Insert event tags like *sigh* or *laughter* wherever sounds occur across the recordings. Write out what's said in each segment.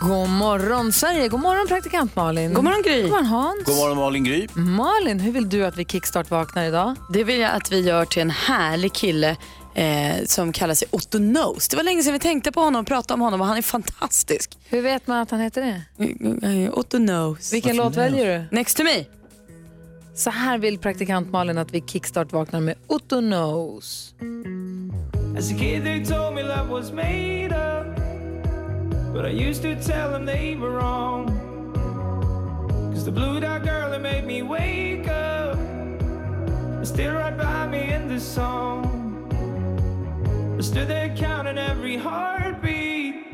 God morgon Sverige, god morgon praktikant Malin. God morgon, Gry. God morgon Hans. God morgon Malin Gry. Malin, hur vill du att vi kickstart vaknar idag? Det vill jag att vi gör till en härlig kille eh, som kallar sig Otto Knows. Det var länge sedan vi tänkte på honom och pratade om honom och han är fantastisk. Hur vet man att han heter det? Eh, Otto Knows. Vilken låt väljer du? Next to me. Så här vill praktikant Malin att vi kickstart vaknar med Otto Knows. As a kid, they told me love was made up. But I used to tell them they were wrong. Cause the blue dot girl that made me wake up is still right by me in this song. I stood there counting every heartbeat,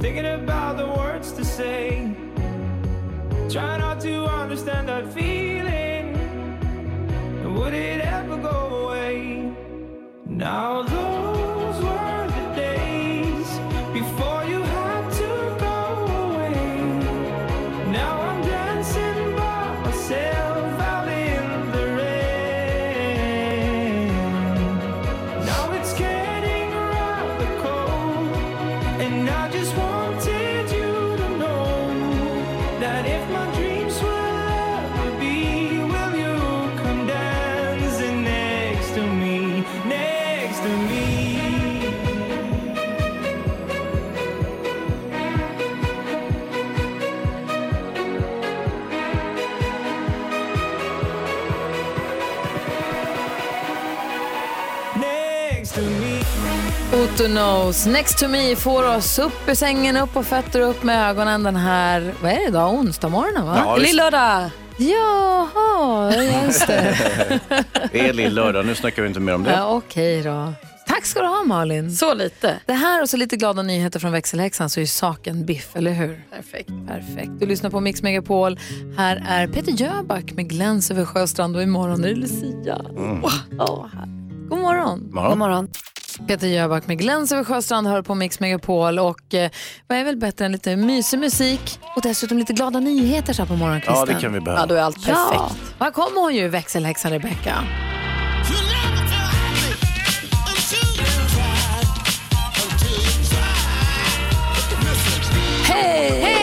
thinking about the words to say. Try not to understand that feeling. And would it ever go away? Now those Otto Knows, Next to me får oss upp ur sängen, upp på fötter upp med ögonen den här, vad är det idag, onsdag morgonen va? Ja, visst. Lillördag. Jaha, just det. *laughs* Det är lill-lördag, nu snackar vi inte mer om det. ja, Okej då. Tack ska du ha Malin. Så lite. Det här och så lite glada nyheter från växelhäxan så är saken biff, eller hur? Perfekt. Perfekt. Du lyssnar på Mix Megapol. Här är Peter Jöback med Gläns över Sjöstrand och imorgon är det Lucia. Åh, åh, här. God morgon. Morgon. morgon. Peter Jöback med Gläns över Sjöstrand hör på Mix Megapol och eh, vad är väl bättre än lite mysig musik och dessutom lite glada nyheter så här på morgonkvisten. Ja, det kan vi Ja, behöva. då är allt perfekt. Ja, här kommer hon ju, växelhäxan Rebecca. Hej! Hej!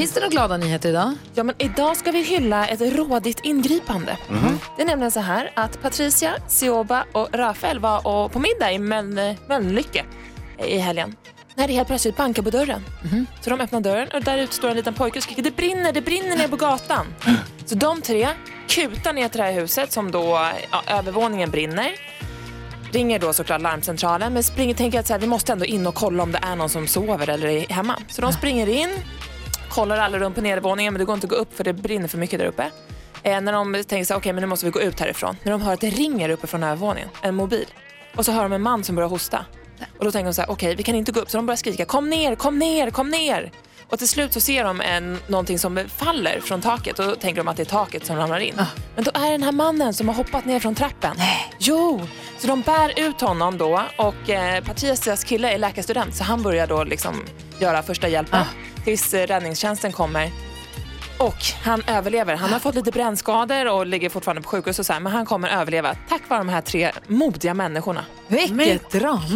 Finns det några glada nyheter idag? Ja, men idag ska vi hylla ett rådigt ingripande. Det är nämligen så här att Patricia, Sioba och Rafael var och på middag i Möln- Mölnlycke i helgen. När det helt plötsligt bankar på dörren. Så de öppnar dörren och där ute står en liten pojke och skriker det brinner, det brinner ner på gatan. Så de tre kutar ner till det här huset som då, ja, övervåningen brinner. Ringer då såklart larmcentralen men springer tänker att så här, vi måste ändå in och kolla om det är någon som sover eller är hemma. Så de springer in, kollar alla rum på nedervåningen men det går inte att gå upp för det brinner för mycket där uppe. Eh, när de tänker så okej men nu måste vi gå ut härifrån. När de hör att det ringer uppe från övervåningen, en mobil. Och så hör de en man som börjar hosta. Och då tänker de så här, okej vi kan inte gå upp. Så de börjar skrika, kom ner, kom ner, kom ner. Och till slut så ser de en, någonting som faller från taket och då tänker de att det är taket som ramlar in. Men då är det den här mannen som har hoppat ner från trappen. Jo! Så de bär ut honom då och eh, Patricias kille är läkarstudent så han börjar då liksom göra första hjälpen tills eh, räddningstjänsten kommer. Och han överlever. Han har fått lite brännskador och ligger fortfarande på sjukhus och så här, men han kommer överleva tack vare de här tre modiga människorna. Vilket drama.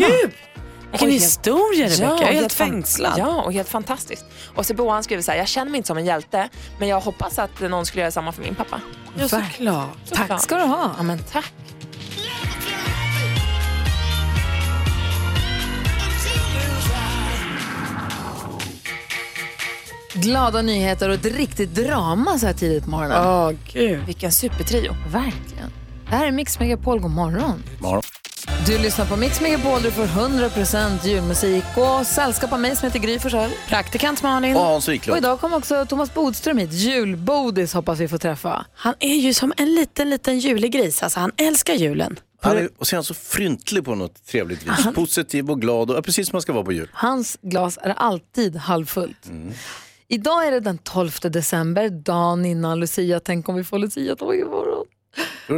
Vilken historia Rebecca. jag är helt fängslad. Ja, och helt fantastiskt. Och Sebo han skriver så här, jag känner mig inte som en hjälte, men jag hoppas att någon skulle göra samma för min pappa. Ja, såklart. Tack ska du ha. Ja, men tack. Glada nyheter och ett riktigt drama så här tidigt på morgonen. Åh, gud. Vilken supertrio. Verkligen. Det här är Mix Megapol, god morgon. Morgon. Du lyssnar på Mix Megapol, du får 100% julmusik och sällskap av mig som heter Gry Forssell. Praktikant Malin. Och Hans Och Wiklund. idag kommer också Thomas Bodström hit. Julbodis hoppas vi får träffa. Han är ju som en liten, liten julegris. Alltså, han älskar julen. Han är, och så är han så fryntlig på något trevligt vis. Positiv och glad och ja, precis som man ska vara på jul. Hans glas är alltid halvfullt. Idag är det den 12 december, dagen innan Lucia. Tänk om vi får Lucia-tåg imorgon.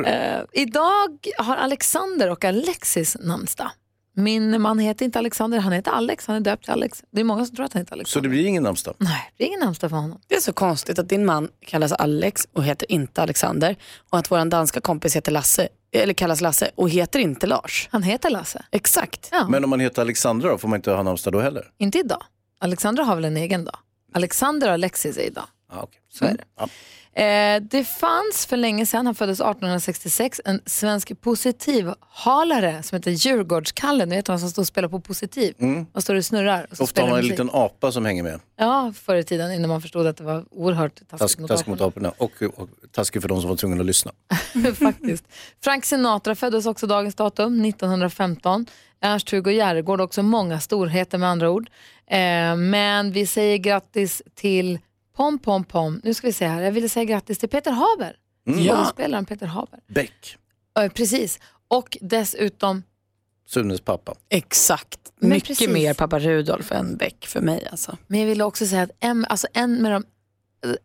Eh, idag har Alexander och Alexis namnsdag. Min man heter inte Alexander, han heter Alex. Han är döpt till Alex. Det är många som tror att han heter Så Alexander. det blir ingen namnsdag? Nej, det är ingen namnsdag för honom. Det är så konstigt att din man kallas Alex och heter inte Alexander och att vår danska kompis heter Lasse, eller kallas Lasse och heter inte Lars. Han heter Lasse. Exakt. Ja, Men om man heter Alexandra då, får man inte ha namnsdag då heller? inte idag. Alexandra har väl en egen dag. Alexander och Alexis är idag. Ah, okay. Så är det. Ja. Eh, det fanns för länge sedan, han föddes 1866, en svensk positivhalare som heter Djurgårdskalle. Ni vet han som står och spelar på positiv. Man står och snurrar. Och Ofta har man en liten apa som hänger med. Ja, förr i tiden innan man förstod att det var oerhört taskigt Task, mot task mot aporna och, och taskigt för de som var tvungna att lyssna. *laughs* Faktiskt. Frank Sinatra föddes också dagens datum, 1915. Ernst-Hugo Järegård, också många storheter med andra ord. Eh, men vi säger grattis till Pom Pom Pom. Nu ska vi se här, jag ville säga grattis till Peter Haber. Skådespelaren Peter Haber. Beck, Eh, precis. Och dessutom, Sunes pappa. Exakt. Men Mycket precis. mer pappa Rudolf än Beck för mig alltså. men jag ville också säga att en, alltså en med de,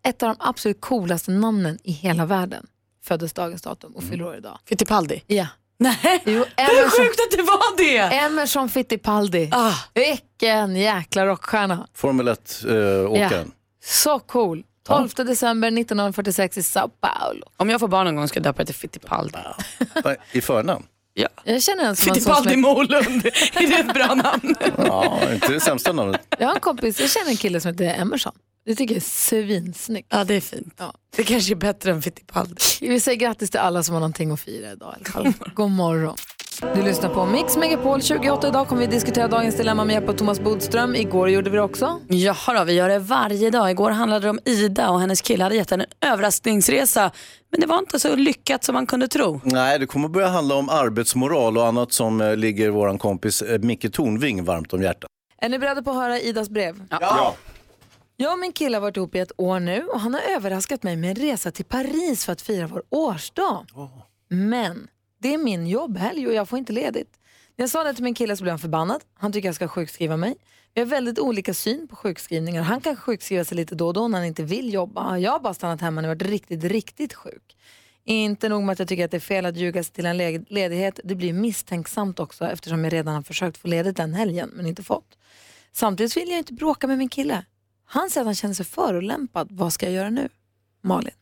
ett av de absolut coolaste namnen i hela världen föddes dagens datum och fyller år idag. Fittipaldi. Ja. Nej, Jo, *laughs* Emerson, sjukt att det var det! Emerson Fittipaldi. Ah, Vilken jäkla rockstjärna. Formel 1-åkaren. Så cool. 12 december 1946 i Sao Paulo. om jag får barn någon gång ska jag döpa det till Fittipaldi. I förnamn? Ja. Jag känner en som Fittipaldi Molund, är det ett bra namn? Ja, inte det sämsta namnet. Jag har en kompis, jag känner en kille som heter Emerson. Det tycker jag är svinsnyggt. Ja, det är fint. Ja. Det kanske är bättre än Fittipaldi. Vi säger grattis till alla som har någonting att fira idag. *laughs* alla fall. God morgon. Du lyssnar på Mix Megapol 28. Idag kommer vi diskutera dagens dilemma med hjälp av Thomas Bodström. Igår gjorde vi det också. Jaha då, vi gör det varje dag. Igår handlade det om Ida och hennes kille hade gett henne en överraskningsresa. Men det var inte så lyckat som man kunde tro. Nej, det kommer börja handla om arbetsmoral och annat som eh, ligger vår kompis eh, Micke Tornving varmt om hjärtat. Är ni beredda på att höra Idas brev? Ja. Jag och min kille har varit ihop i ett år nu och han har överraskat mig med en resa till Paris för att fira vår årsdag. Men det är min jobbhelg och jag får inte ledigt. När jag sa det till min kille så blev han förbannad. Han tycker jag ska sjukskriva mig. Vi har väldigt olika syn på sjukskrivningar. Han kan sjukskriva sig lite då och då när han inte vill jobba. Jag har bara stannat hemma när jag varit riktigt, riktigt sjuk. Inte nog med att jag tycker att det är fel att ljuga sig till en ledighet. Det blir misstänksamt också eftersom jag redan har försökt få ledigt den helgen men inte fått. Samtidigt vill jag inte bråka med min kille. Han säger att han känner sig förolämpad. Vad ska jag göra nu? Malin?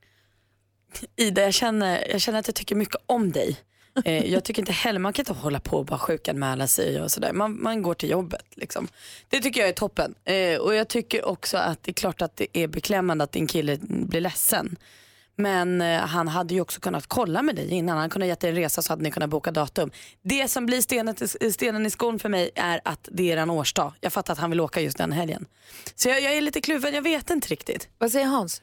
Ida, jag känner, jag känner att jag tycker mycket om dig. Eh, jag tycker inte heller, man kan inte hålla på och bara sjukanmäla sig och sådär. Man, man går till jobbet liksom. Det tycker jag är toppen. Eh, och jag tycker också att det är klart att det är beklämmande att din kille blir ledsen. Men eh, han hade ju också kunnat kolla med dig innan. Han kunde ha gett dig en resa så hade ni kunnat boka datum. Det som blir stenen, till, stenen i skon för mig är att det är en årsdag. Jag fattar att han vill åka just den helgen. Så jag, jag är lite kluven, jag vet inte riktigt. Vad säger Hans?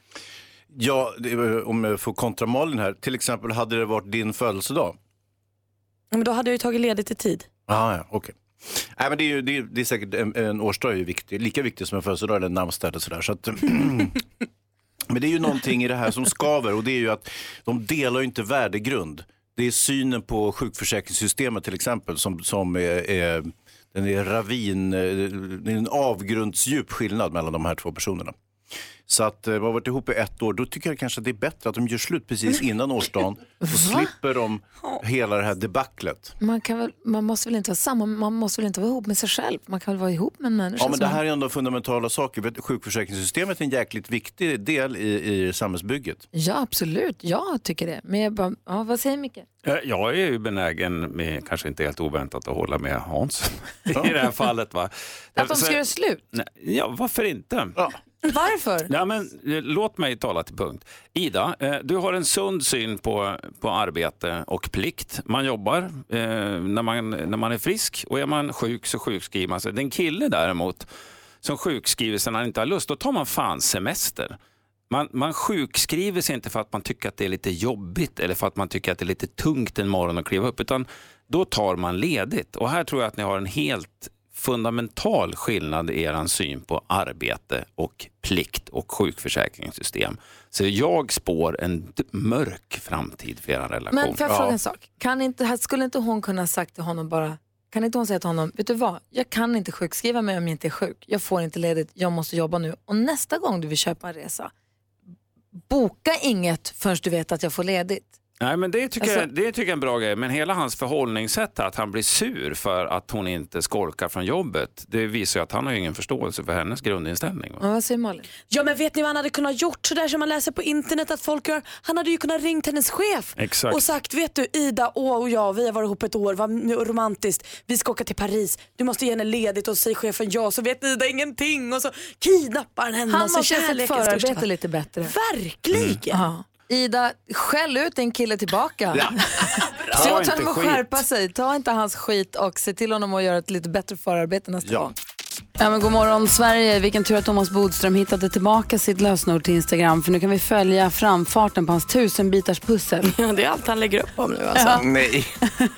Ja, det, om jag får kontra Malin här. Till exempel hade det varit din födelsedag. Men då hade jag ju tagit ledigt i tid. Ah, ja, okej. Nej, men det, är ju, det, är, det är säkert en, en årsdag är ju viktig, lika viktig som en födelsedag eller en namnsdag eller sådär. Så att, *clears throat* men det är ju någonting i det här som skaver och det är ju att de delar ju inte värdegrund. Det är synen på sjukförsäkringssystemet till exempel som, som är, är, den är ravin, eh, det är en avgrundsdjup skillnad mellan de här två personerna. Så att eh, vi har varit ihop i ett år, då tycker jag kanske att det är bättre att de gör slut precis innan årsdagen. *laughs* Så slipper de hela det här debaclet. Man, kan väl, man måste väl inte vara samma, man måste väl inte vara ihop med sig själv? Man kan väl vara ihop med en människa Ja, men det här är ändå fundamentala saker. Sjukförsäkringssystemet är en jäkligt viktig del i, i samhällsbygget. Ja, absolut. Jag tycker det. Men jag bara, ja, vad säger Micke? Jag är ju benägen, med, kanske inte helt oväntat, att hålla med Hans *laughs* i det här fallet. Va? Att de ska göra slut? Nej, Ja, varför inte? Varför? Ja, men, eh, låt mig tala till punkt. Ida, eh, du har en sund syn på, på arbete och plikt. Man jobbar eh, när, man, när man är frisk och är man sjuk så sjukskriver man sig. Den kille däremot som sjukskriver sig när han inte har lust, då tar man fan semester. Man, man sjukskriver sig inte för att man tycker att det är lite jobbigt eller för att man tycker att det är lite tungt en morgon att kliva upp, utan då tar man ledigt. Och här tror jag att ni har en helt fundamental skillnad i er syn på arbete och plikt och sjukförsäkringssystem. Så jag spår en mörk framtid för er relation. Men får jag fråga Ja. en sak? Kan inte, skulle inte hon kunna ha sagt till honom bara, kan inte hon säga till honom, vet du vad, jag kan inte sjukskriva mig om jag inte är sjuk. Jag får inte ledigt, jag måste jobba nu. Och nästa gång du vill köpa en resa, boka inget förrän du vet att jag får ledigt. Nej, men det tycker, Alltså- jag, det tycker jag är en bra grej. Men hela hans förhållningssätt, att han blir sur för att hon inte skolkar från jobbet, det visar ju att han har ju ingen förståelse för hennes grundinställning. va? Ja, vad säger Malin? Ja men vet ni vad han hade kunnat gjort sådär som man läser på internet att folk gör? Han hade ju kunnat ringt hennes chef Exakt. och sagt vet du Ida åh, och jag vi har varit ihop ett år, vad romantiskt, vi ska åka till Paris, du måste ge henne ledigt och säger chefen ja så vet Ida ingenting och så kidnappar han henne Han så måste ha sitt förarbete lite bättre. Verkligen. Ja. Ida, skäll ut din kille tillbaka. Se *laughs* Ta åt honom att skärpa sig. Ta inte hans skit och se till honom att göra ett lite bättre förarbete nästa Ja. gång. Ja, men god morgon Sverige. Vilken tur att Thomas Bodström hittade tillbaka sitt lösenord till Instagram. För nu kan vi följa framfarten på hans tusenbitars pussel. Ja, det är allt han lägger upp om nu alltså. Nej,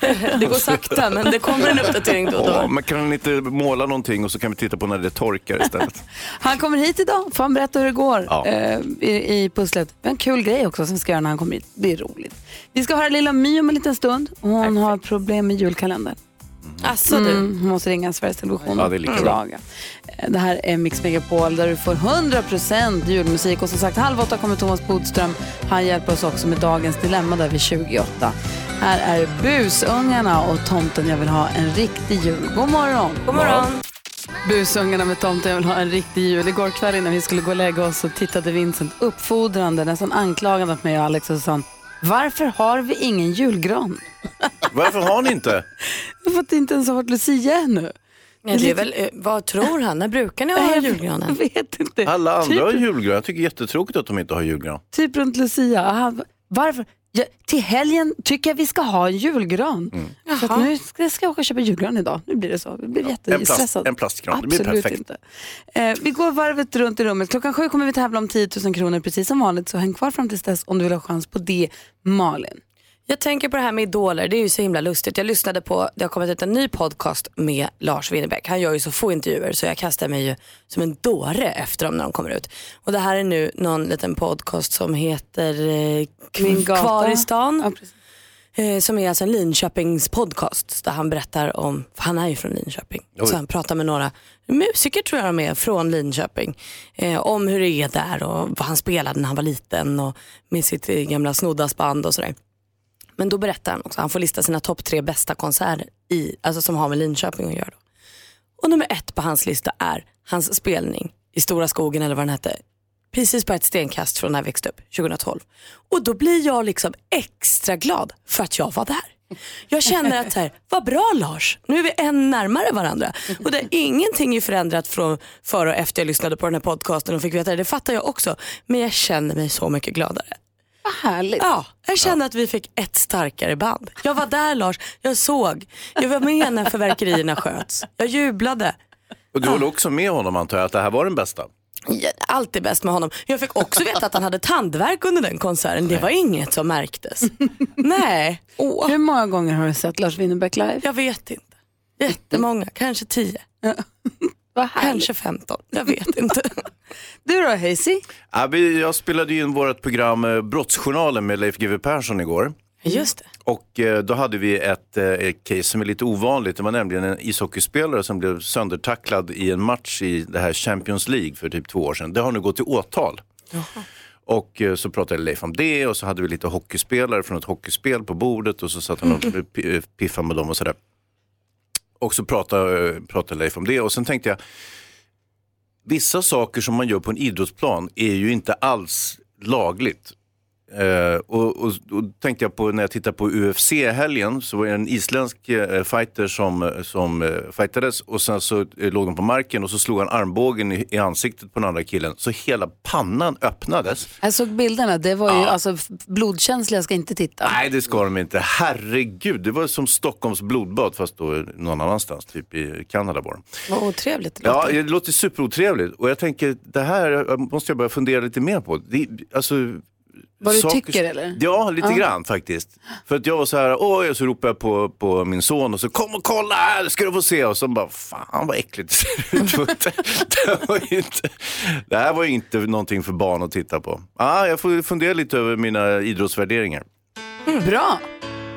*laughs* Det går sakta men det kommer en uppdatering då och då. Åh, men kan han inte måla någonting och så kan vi titta på när det torkar istället? *laughs* Han kommer hit idag. Får han berätta hur det går Ja. eh, i, i pusslet. En kul grej också som vi ska göra när han kommer hit. Det är roligt. Vi ska höra Lilla My om en liten stund. Hon har problem med julkalendern. Alltså du. Mm, måste ringa Sveriges Television Ja, det är lika och bra. klaga. Eh, Det här är Mix Megapol där du får 100% julmusik. Och som sagt, halv åtta kommer Thomas Bodström. Han hjälper oss också med dagens dilemma där vid 28. Här är Busungarna och Tomten jag vill ha en riktig jul. God morgon! God morgon. Busungarna med Tomten jag vill ha en riktig jul. Igår kväll innan vi skulle gå och lägga oss så tittade Vincent uppfordrande, nästan anklagande på mig och Alex och sa varför har vi ingen julgran? *laughs* Varför har ni inte? För att det inte ens har varit Lucia ännu. Ja, det är väl, eh, vad tror han? När brukar ni ha *laughs* Jag julgranen? vet inte. Alla andra typ, har julgran. Jag tycker jättetråkigt att de inte har julgran. Typ runt Lucia. Aha, varför? Ja, till helgen tycker jag vi ska ha en julgran. Så att nu ska, ska jag åka och köpa julgran idag. Nu blir det så. Jag blir En, plast, jättestressad. en plastgran. Det blir Absolut perfekt. inte. Eh, vi går varvet runt i rummet. Klockan sju kommer vi tävla om 10 000 kronor precis som vanligt. Så häng kvar fram tills dess om du vill ha chans på det. Malin. Jag tänker på det här med idoler, det är ju så himla lustigt. Jag lyssnade på, det har kommit ut en ny podcast med Lars Winnerbäck. Han gör ju så få intervjuer så jag kastar mig ju som en dåre efter dem när de kommer ut. Och det här är nu någon liten podcast som heter eh, Min gata. Kvar i stan. Ja. Eh, som är alltså en Linköpings podcast där han berättar om, för han är ju från Linköping, Oj. så han pratar med några musiker tror jag de är från Linköping. Eh, om hur det är där och vad han spelade när han var liten och med sitt eh, gamla snoddassband och sådär. Men då berättar han också, han får lista sina topp tre bästa konserter i, alltså som har med Linköping att göra. Då. Och nummer ett på hans lista är hans spelning i Stora skogen eller vad den hette. Precis på ett stenkast från när jag växte upp, 2012. Och då blir jag liksom extra glad för att jag var där. Jag känner att här, vad bra Lars, nu är vi än närmare varandra. Och det, ingenting är förändrat från före och efter jag lyssnade på den här podcasten och fick veta det, det fattar jag också. Men jag känner mig så mycket gladare. Vad härligt. Ja, jag kände att vi fick ett starkare band. Jag var där Lars, jag såg. Jag var med när förverkerierna sköts. Jag jublade. Och du håller också med honom antar jag att det här var den bästa? Allt är bäst med honom. Jag fick också veta att han hade tandvärk under den konserten. Det var inget som märktes. Nej, Åh, Hur många gånger har du sett Lars Winnerbäck live? jag vet inte. Jättemånga, kanske tio. Kanske femton. Jag vet inte. *laughs* Du då vi- Jag spelade in vårt program eh, Brottsjournalen med Leif GW Persson igår. Just det. Och eh, då hade vi ett, eh, ett case som är lite ovanligt. Det var nämligen en ishockeyspelare som blev söndertacklad i en match i det här Champions League för typ två år sedan. Det har nu gått till åtal. Och eh, så pratade Leif om det och så hade vi lite hockeyspelare från ett hockeyspel på bordet och så satt han och eh, piffade med dem och sådär. Och så pratade, pratade Leif om det och sen tänkte jag, vissa saker som man gör på en idrottsplan är ju inte alls lagligt. Eh, och, och, och tänkte jag på när jag tittade på UFC i helgen så var det en isländsk eh, fighter som, som eh, fightades och sen så eh, låg han på marken och så slog han armbågen i, i ansiktet på den andra killen så hela pannan öppnades. Jag såg bilderna. Det var ju alltså blodkänsliga ska inte titta. Nej det ska de inte, herregud det var som Stockholms blodbad fast då någon annanstans, typ i Kanada var de. Vad otrevligt det Ja, låter. det låter superotrevligt och jag tänker det här måste jag börja fundera lite mer på. Det, alltså, Vad du saker- tycker, eller? Ja, lite Ja. grann faktiskt. För att jag var så här, oj, och så ropade jag på, på min son och så kom och kolla här, ska du få se. Och så bara, fan vad äckligt det ser ut. *laughs* det, var inte, det här var ju inte någonting för barn att titta på. Ah, jag får fundera lite över mina idrottsvärderingar. Bra.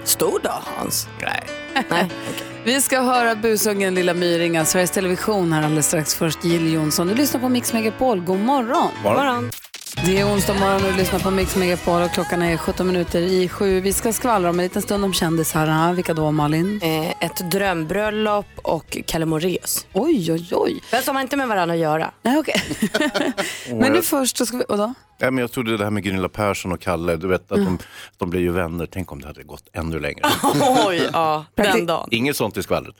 Stor dag Hans. Nej. *laughs* Nej. Vi ska höra busungen Lilla My ringa Sveriges Television här alldeles strax. Först Jill Johnson. Du lyssnar på Mix Megapol. God morgon. Morgon. Det är onsdag morgon och du lyssnar på Mix Megapol och klockan är 17 minuter i sju. Vi ska skvallra om en liten stund om kändisarna. Vilka då Malin? Eh, ett drömbröllop och Kalle Moraeus. Oj, oj, oj. Fast de har inte med varandra att göra. Nej, okej. *laughs* Men nu först så ska vi... Vadå? Ja, men jag trodde det här med Gunilla Persson och Kalle, du vet att de, de blir ju vänner. Tänk om det hade gått ännu längre. *laughs* Oj, ja, den dagen. Inget sånt i skvallret.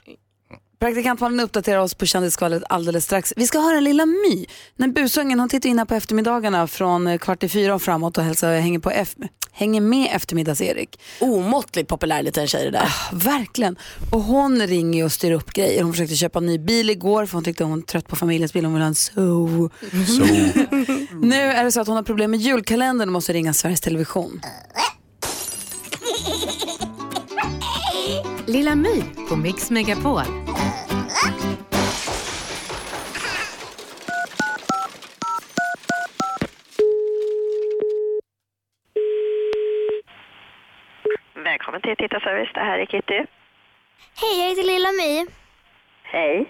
Praktikant Malin uppdaterar oss på kändisskvallret alldeles strax. Vi ska höra Lilla My. När busungen hon tittar in här på eftermiddagarna från eh, kvart i fyra och framåt och hälsar, hänger, på F, hänger med eftermiddags-Erik. Omåttligt populär liten tjej det där. Ah, verkligen. Och hon ringer och styr upp grejer. Hon försökte köpa en ny bil igår för hon tyckte hon var trött på familjens bil. Hon ville ha en SOV. *laughs* nu är det så att hon har problem med julkalendern och måste ringa Sveriges Television. *laughs* Lilla My på Mix Megapol. Välkommen till Tittarservice. Det här är Kitty. Hej, jag heter Lilla My. Hej.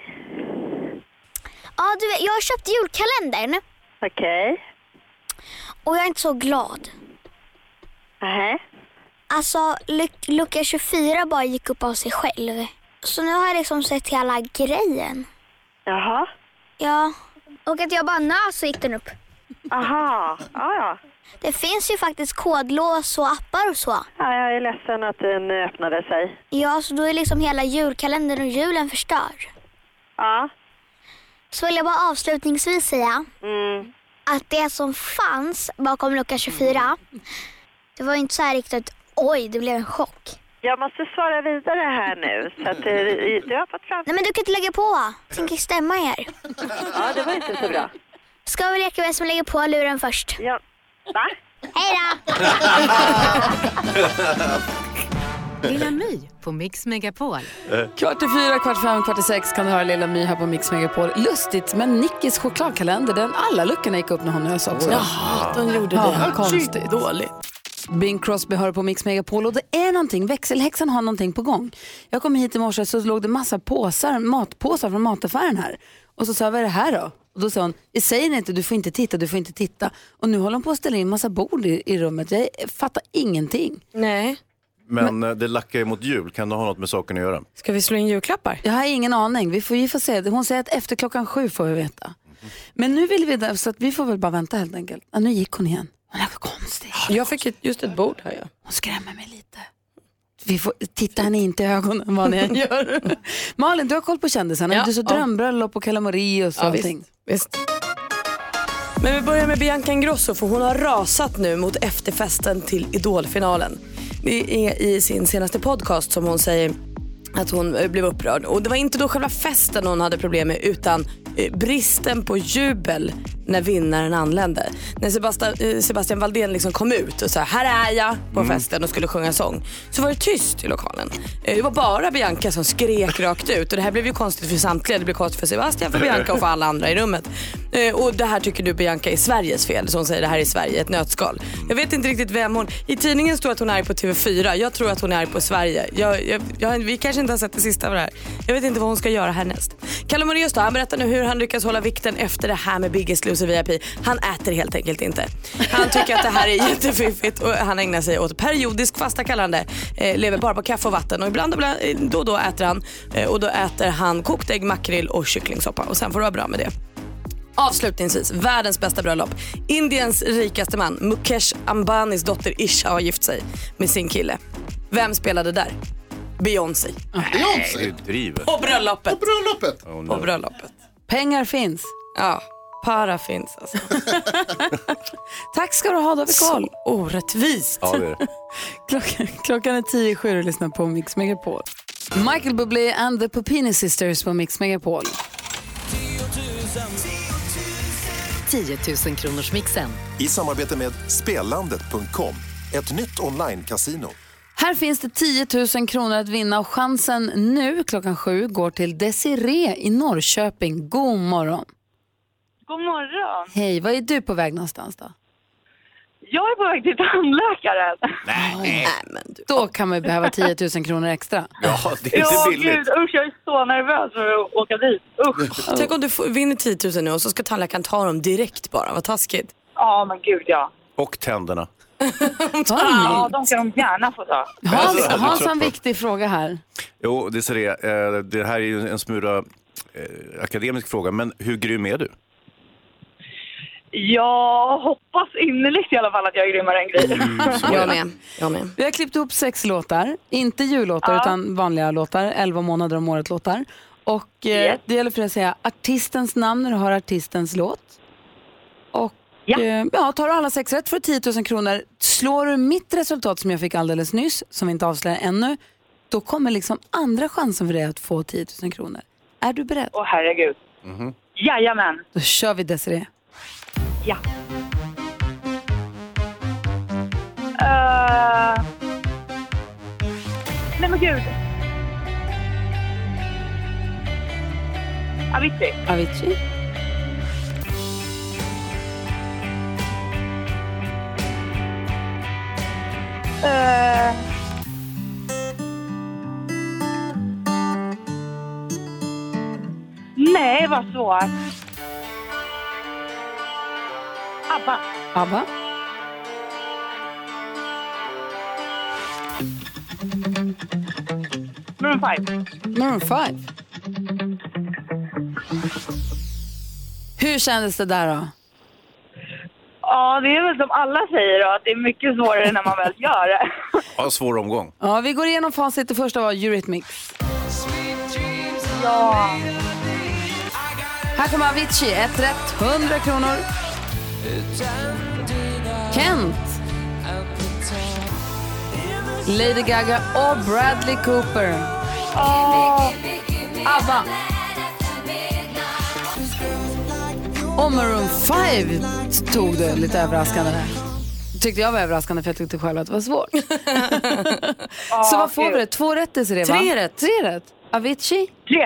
Ja, du vet, jag har köpt julkalendern Okej. och jag är inte så glad. Nähä. Alltså, luc- lucka 24 bara gick upp av sig själv. Så nu har jag liksom sett hela grejen. Jaha. Ja. Och att jag bara nös så gick den upp. Aha. Ja, ja. Det finns ju faktiskt kodlås och appar och så. ja. Jag är ledsen att den öppnade sig. Ja, så då är liksom hela julkalendern och julen förstörd. Ja. Så vill jag bara avslutningsvis säga Mm. att det som fanns bakom lucka 24, det var ju inte så här riktigt oj, det blev en chock. Jag måste svara vidare här nu. Så att, eh, du har fått fram... Nej men du kan inte lägga på. Tänker stämma er. Ja, det var inte så bra. Ska vi leka vem som lägger på luren först? Ja. Va? Hej då! *laughs* Lilla My på Mix Megapol. Kvart i fyra, kvart i fem, kvart i sex kan du höra Lilla My här på Mix Megapol. Lustigt, men Nickis chokladkalender, den alla luckorna gick upp när hon nös också. Jaha, de gjorde Ja, det. konstigt. Dåligt. Bing Crosby hör på Mix Megapol och det är någonting, växelhäxan har någonting på gång. Jag kom hit i morse så låg det massa påsar, matpåsar från mataffären här. Och så sa jag, vad är det här då? Och då sa hon, vi säger inte, du får inte titta, du får inte titta. Och nu håller hon på att ställa in massa bord i, i rummet. Jag fattar ingenting. Nej. Men eh, det lackar ju mot jul, kan det ha något med saken att göra? Ska vi slå in julklappar? Jag har ingen aning, vi får, vi får se. Hon säger att efter klockan sju får vi veta. Men nu vill vi, där, så att vi får väl bara vänta helt enkelt. Ja, nu gick hon igen. Hon är konstig. Jag fick ett, just ett bord här ja. Hon skrämmer mig lite. Vi får titta henne inte i ögonen vad ni än *laughs* gör. Malin, du har koll på kändisarna. Ja, du så ja. drömbröllop och Kalle Moraeus och Ja, allting. Visst. Men vi börjar med Bianca Ingrosso för hon har rasat nu mot efterfesten till Idolfinalen. Det är i sin senaste podcast som hon säger att hon eh, blev upprörd. Och det var inte då själva festen hon hade problem med utan bristen på jubel när vinnaren anlände. När Sebastian, eh, Sebastian Valdén liksom kom ut och sa här är jag på festen och skulle sjunga sång. Så var det tyst i lokalen. Eh, Det var bara Bianca som skrek rakt ut och det här blev ju konstigt för samtliga. Det blev konstigt för Sebastian, för Bianca och för alla andra i rummet. Eh, Och det här tycker du Bianca är Sveriges fel. Så hon säger det här är Sverige, ett nötskal. Jag vet inte riktigt vem hon... I tidningen står att hon är arg på TV4. Jag tror att hon är arg på Sverige. Jag, jag, jag, vi kanske inte har sett det sista av det här. Jag vet inte vad hon ska göra härnäst. Kalle Moraeus då, han berättar nu hur han lyckas hålla vikten efter det här med Biggest Loser VIP. Han äter helt enkelt inte. Han tycker att det här är *laughs* jättefiffigt och han ägnar sig åt periodisk fasta kallande. Eh, lever bara på kaffe och vatten och ibland, ibland eh, då och då äter han. Eh, och då äter han kokt ägg, makrill och kycklingsoppa och sen får det vara bra med det. Avslutningsvis, världens bästa bröllop. Indiens rikaste man, Mukesh Ambanis dotter Isha har gift sig med sin kille. Vem spelade där? Beyoncé. Nej, du driver. På bröllopet. På bröllopet? Oh, no. På bröllopet. Pengar finns. Ja, para finns alltså. *laughs* Tack ska du ha, då har vi koll. Så orättvist. Ja, det är det. *laughs* Klockan, klockan är tio i sju och lyssnar på Mix Megapol. Michael Bublé and the Pupini Sisters på Mix Megapol. 10 000 kronors mixen. I samarbete med Spelandet.com, ett nytt online-casino. Här finns det 10 000 kronor att vinna och chansen nu klockan sju går till Desiree i Norrköping. God morgon. God morgon. Hej, var är du på väg någonstans då? Jag är på väg till tandläkaren. Nej. men du. Då kan man ju behöva 10 000 kronor extra. Ja, det är inte billigt. gud, usch, jag är så nervös för att åka dit. Usch. *laughs* Tänk om du får, vinner 10 000 nu och så ska tandläkaren ta dem direkt bara. Vad taskigt. Ja, men gud ja. Och tänderna. Ja, de kan de gärna få ta. Hans, Hans har en viktig fråga här. Jo, det är det. Eh, Det här är ju en smula eh, akademisk fråga, men hur grym är du? Jag hoppas innerligt i alla fall att jag är grymmare än Gry. Jag med. Jag med. Vi har klippt ihop sex låtar, inte jullåtar Ja. utan vanliga låtar, 11 månader om året låtar. Och eh, det gäller för dig att säga artistens namn när du hör artistens låt. Ja. Eh, ja, tar du alla sex rätt du 10 000 kronor. Slår du mitt resultat som jag fick alldeles nyss, som vi inte avslöjar ännu, då kommer liksom andra chansen för dig att få 10 000 kronor. Är du beredd? Åh herregud. Jajamän. Då kör vi Desiree. Ja. Uh... Nej men gud. Avicii. Avicii. Uh... Nej, vad svårt. ABBA. ABBA. Maroon 5. Maroon 5. Hur kändes det där då? Ja, det är väl som alla säger då, att det är mycket svårare när man väl gör det. *laughs* Ja, svår omgång. Ja, vi går igenom facit. Det första var Eurythmics. Ja. Här kommer Avicii, ett rätt, 100 kronor. Kent. Lady Gaga och Bradley Cooper. ABBA. Och Maroon 5 tog du lite överraskande där. Tyckte jag var överraskande för jag tyckte själv att det var svårt. *laughs* Så vad får vi det? Två rätt Desiree va? Tre rätt. Tre rätt. Avicii? Tre.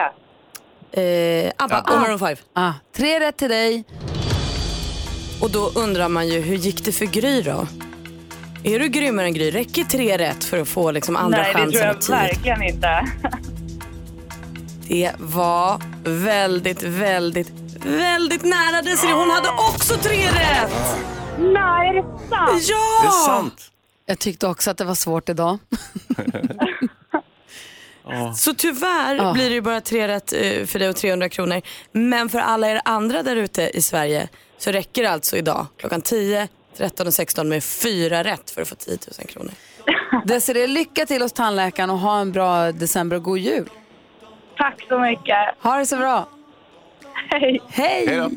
Eh, ABBA och Maroon 5. Ah, tre rätt till dig. Och då undrar man ju, hur gick det för Gry då? Är du grymmare än Gry? Räcker tre rätt för att få liksom andra Nej, det tror chansen jag verkligen inte. Det var väldigt, väldigt, väldigt nära Desiree. Hon hade också tre rätt! Nej, är det sant? Ja! Jag tyckte också att det var svårt idag. *laughs* Så tyvärr Ja. blir det ju bara tre rätt eh, för dig och 300 kronor. Men för alla er andra där ute i Sverige så räcker det alltså idag klockan 10, 13 och 16 med fyra rätt för att få 10 000 kronor. Desiree, lycka till hos tandläkaren och ha en bra december och god jul. Tack så mycket. Ha det så bra. Hej. Hej! Hej.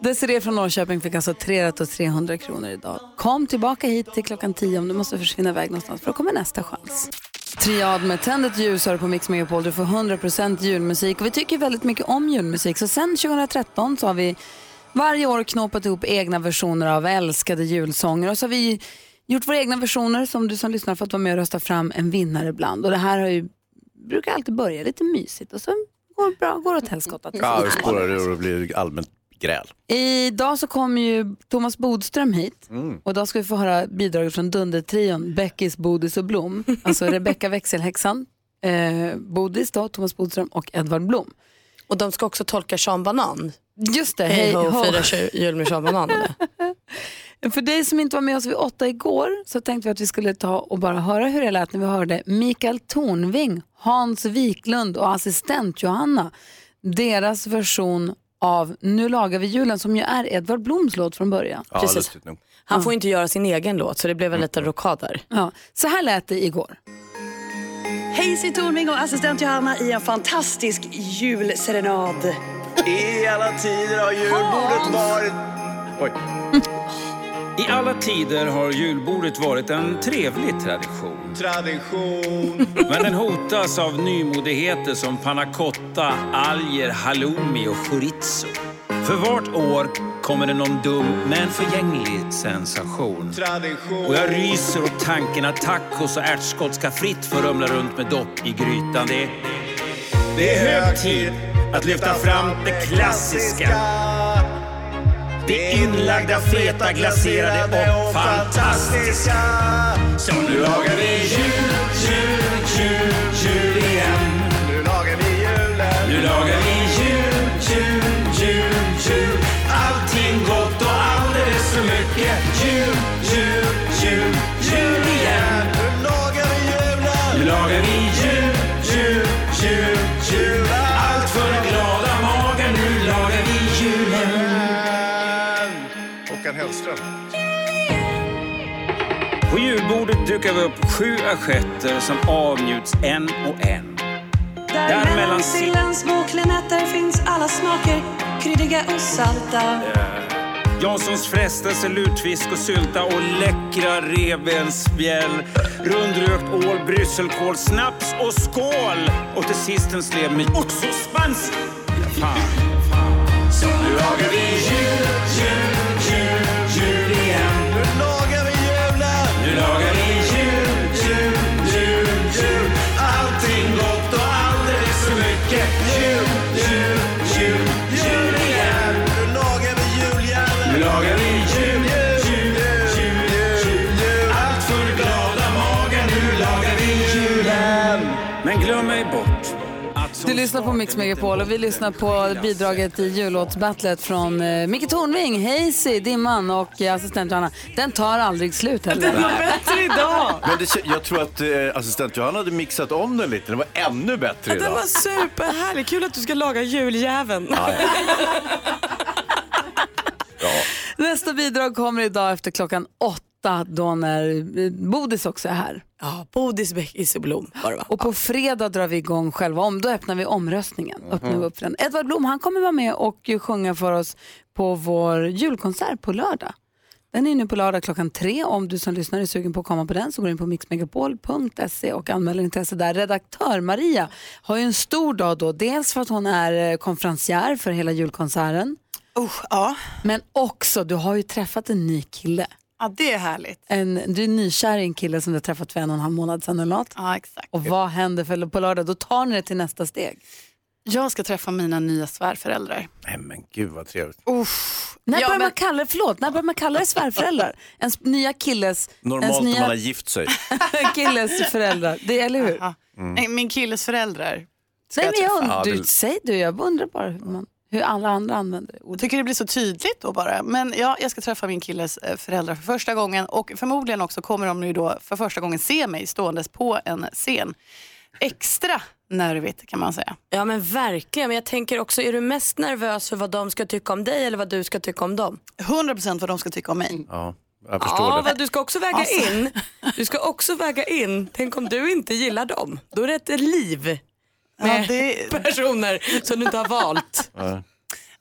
Desiree från Norrköping fick alltså 3 rätt och 300 kronor idag. Kom tillbaka hit till klockan 10 om du måste försvinna iväg någonstans för då kommer nästa chans. Triad med Tänd ett ljus har på Mix Megapol. Du får 100% julmusik och vi tycker väldigt mycket om julmusik. Så sen 2013 så har vi varje år knåpat ihop egna versioner av älskade julsånger och så har vi gjort våra egna versioner som du som lyssnar fått vara med och rösta fram en vinnare ibland. Och det här har ju, brukar alltid börja lite mysigt och så går bra, går åt helskotta. Ja, det spårar ur och blir allmänt gräl. Idag så kommer ju Thomas Bodström hit Mm. och idag ska vi få höra bidraget från Dundertrion, Beckis, Bodis och Blom. Alltså Rebecca växelhäxan, eh, Bodis då, Thomas Bodström och Edvard Blom. Och de ska också tolka Sean Banan. Just det, Hej hej ho, ho. fira jul med Sean Banan. *laughs* För dig som inte var med oss vid åtta igår så tänkte vi att vi skulle ta och bara höra hur det lät när vi hörde Mikael Tornving, Hans Wiklund och assistent Johanna. Deras version av Nu lagar vi julen som ju är Edvard Bloms låt från början. Ja, Precis. Han får inte göra sin egen låt så det blev en liten rockad där. Ja, så här lät det igår. Hej, Siw Tornving och assistent Johanna i en fantastisk julserenad. I alla tider har julbordet varit... *laughs* Oj. I alla tider har julbordet varit en trevlig tradition. Tradition. Men den hotas av nymodigheter som panna cotta, alger, halloumi och chorizo. För vart år kommer det någon dum men förgänglig sensation. Tradition. Och jag ryser åt tanken att tacos och ärtskott ska fritt få rumla runt med dopp i grytan. Det, det är hög tid att lyfta fram det klassiska. Det inlagda, feta, glaserade och fantastiska. Så nu lagar vi jul, jul, jul, jul igen. Nu lagar vi julen. Nu lagar vi jul, jul, jul, jul. Allting gott och alldeles för mycket. Jul, jul, jul Hellström. På julbordet dukar vi upp sju assietter som avnjuts en och en. Där mellan sillens små klenetter finns alla smaker, kryddiga och salta. Janssons frestelse, lutfisk och sylta och läckra revbensspjäll. Rundrökt ål, brysselkål, snaps och skål! Och till sist en slev med oxospans. Fan. Så nu lagar vi jul, jul, lyssnar på Mix Megapol och vi lyssnar på bidraget i jullåtsbattlet från eh, Micke Tornving, Hazy, Dimman och eh, assistent Johanna. Den tar aldrig slut heller. Den var bättre idag. Men det, jag tror att eh, assistent Johanna hade mixat om den lite. Den var ännu bättre Den idag. var superhärlig. Kul att du ska laga juljäveln. *laughs* Nästa bidrag kommer idag efter klockan åtta då när eh, Bodis också är här. Ja, Bodis i Blom var det va? Och på fredag drar vi igång själva om, då öppnar vi omröstningen. Öppnar vi upp den. Edvard Blom han kommer vara med och ju sjunga för oss på vår julkonsert på lördag. Den är nu på lördag klockan tre. Om du som lyssnar är sugen på att komma på den så går du in på mixmegapol.se och anmäler intresse där. Redaktör Maria har ju en stor dag då. Dels för att hon är eh, konferencier för hela julkonserten. ja. Men också, du har ju träffat en ny kille. Ja, det är härligt. En, du är nykär i en kille som du har träffat för en och en halv månad sedan eller något. Ja, exakt. Och vad händer för på lördag? Då tar ni det till nästa steg. Jag ska träffa mina nya svärföräldrar. Nej men gud vad trevligt. När Ja, börjar man men- kalla det, förlåt, när börjar man kalla det svärföräldrar? *laughs* Ens nya killes, Normalt ens nya man har gift sig. *laughs* killes föräldrar. Det, eller hur? Mm. Min killes föräldrar. ska Nej, men jag, träffa. undrar- du, säg du, jag undrar bara hur, man, hur alla andra använder det. Jag tycker det blir så tydligt då bara. Men ja, jag ska träffa min killes eh, föräldrar för första gången och förmodligen också kommer de nu då för första gången se mig ståendes på en scen. Extra nervigt kan man säga. Ja men verkligen. Men jag tänker också, är du mest nervös för vad de ska tycka om dig eller vad du ska tycka om dem? 100% vad de ska tycka om mig. Ja, jag förstår Ja, det. du ska också väga Alltså. in. Du ska också väga in, tänk om du inte gillar dem. Då är det ett liv med *laughs* personer som du inte har valt. *laughs*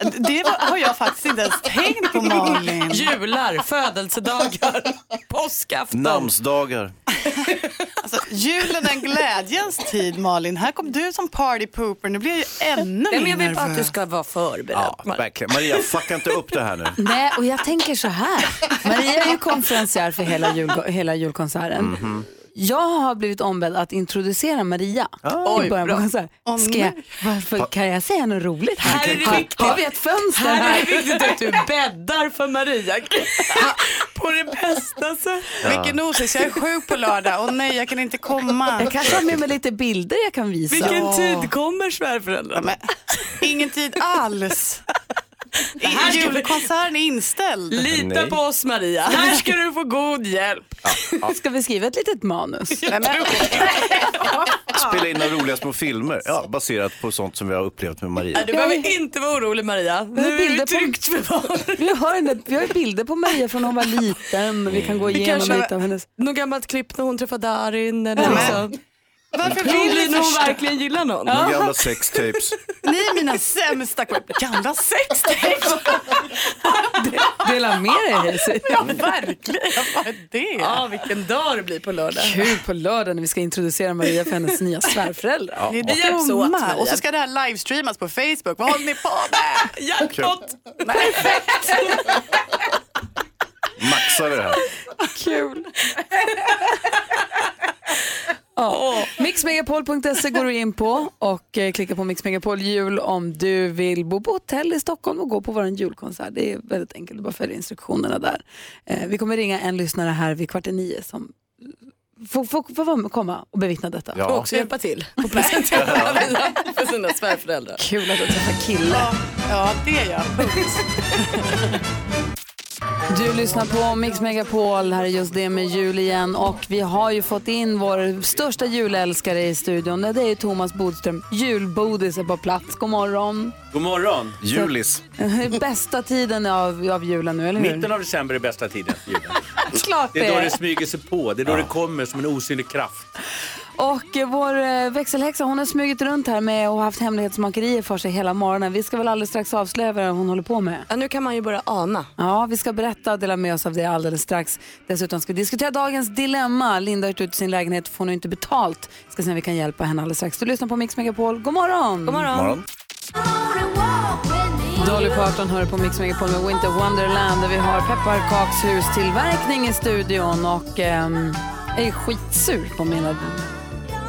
Ja. Det har jag faktiskt inte ens tänkt på Malin. *laughs* Jular, födelsedagar, påskafton. Namnsdagar. Alltså, julen är en glädjens tid Malin. Här kom du som party pooper. Nu blir jag ju ännu Nej, men mer jag vill bara att du nervös. ska vara förberedd. Ja, verkligen. Maria, fucka inte upp det här nu. Nej, och jag tänker så här. Maria är ju konferencier för hela, jul, hela julkonserten. Mhm. Jag har blivit ombedd att introducera Maria Oj, i början på bra. konserten. Varför, kan jag säga något roligt? Här är det Har- viktigt. Har vi ett fönster Här här? är det viktigt att du bäddar för Maria *laughs* på det bästa sättet. Vilken osis, jag är sjuk på lördag och nej jag kan inte komma. Jag kanske har med mig lite bilder jag kan visa. Vilken tid kommer svärföräldrarna? Ingen tid alls. Här ska vi- Julkonserten är inställd. Lita Nej. på oss Maria, här ska du få god hjälp. Ska vi skriva ett litet manus? Spela in några roliga små filmer. Ja, baserat på sånt som vi har upplevt med Maria. Du behöver inte vara orolig Maria. Nu är du tryggt förvarad. Vi har, en, vi har ju bilder på Maria från när hon var liten. Vi kan gå igenom kanske lite av hennes... Något gammalt klipp när hon träffade Darin eller Ja, liksom. Varför vill ni när hon verkligen gillar någon. Några gamla sextapes. Ni är mina sämsta gamla sextapes. Dela med dig Hazy. Ja verkligen, vad är det? Ja, vilken dag det blir på lördag. Kul på lördag när vi ska introducera Maria för hennes nya svärföräldrar. Ni Vi är dumma. Maria. Och så ska det här livestreamas på Facebook. Vad håller ni på med? Jackpot! Perfekt! Maxar vi det här. Kul. Ja. Mixmegapol.se går du in på och eh, klicka på Mix Megapol jul om du vill bo på hotell i Stockholm och gå på vår julkonsert. Det är väldigt enkelt, du bara följer instruktionerna där. Eh, vi kommer ringa en lyssnare här vid kvart i nio som får, får, får komma och bevittna detta. Och också hjälpa till och presentera *laughs* för sina svärföräldrar. Kul att du träffar kille. Ja, det gör jag. *laughs* Du lyssnar på Mix Megapol, här är just det med jul igen och vi har ju fått in vår största julälskare i studion. Det är Thomas Bodström. Julbodis är på plats. God morgon. God morgon. Julis. *laughs* Bästa tiden av, av julen nu, eller hur? Mitten av december är bästa tiden. julen. *laughs* Klart Det är då det smyger sig på. Det är då det kommer som en osynlig kraft. Och eh, vår eh, växelhäxa hon har smugit runt här med och haft hemlighetsmakerier för sig hela morgonen. Vi ska väl alldeles strax avslöja vad hon håller på med. Ja, nu kan man ju börja ana. Ja, vi ska berätta och dela med oss av det alldeles strax. Dessutom ska vi diskutera dagens dilemma. Linda har ut sin lägenhet, får nu inte betalt. Ska se om vi kan hjälpa henne alldeles strax. Du lyssnar på Mix Megapol. God morgon! God morgon. Morgon. Dolly Parton hör på Mix Megapol med Winter Wonderland och vi har pepparkakshustillverkning i studion och ehm, jag är skitsur på mina...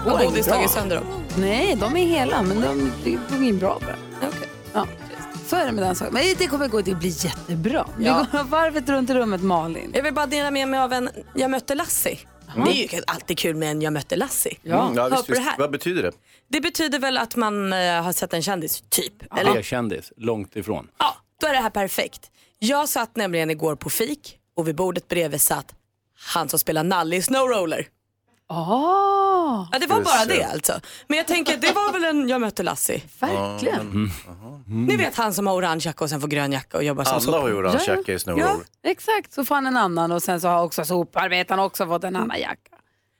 Har bra. tagit sönder dem? Nej, de är hela men de, det går in bra bara. Ja, så är det med den saken. Men det kommer gå, det blir jättebra. Vi Ja. går *laughs* varvet runt i rummet Malin. Jag vill bara dela med mig av en Jag mötte Lassie. Det är ju alltid kul med en Jag mötte Lassie. Mm, ja, visst, visst. här. Vad betyder det? Det betyder väl att man eh, har sett en kändis, typ. Eller? Eller kändis, långt ifrån. Ja, då är det här perfekt. Jag satt nämligen igår på fik och vid bordet bredvid satt han som spelar Nalle i Snowroller. Oh, Ja, det var bara det alltså. Men jag tänker, det var väl en Jag mötte Lassie. Verkligen. Mm. Ni vet han som har orange jacka och sen får grön jacka och jobbar som Alla har ju orange Ja, jacka i Snowroller. Exakt, så får han en annan och sen så har också soparbetaren också fått en annan jacka.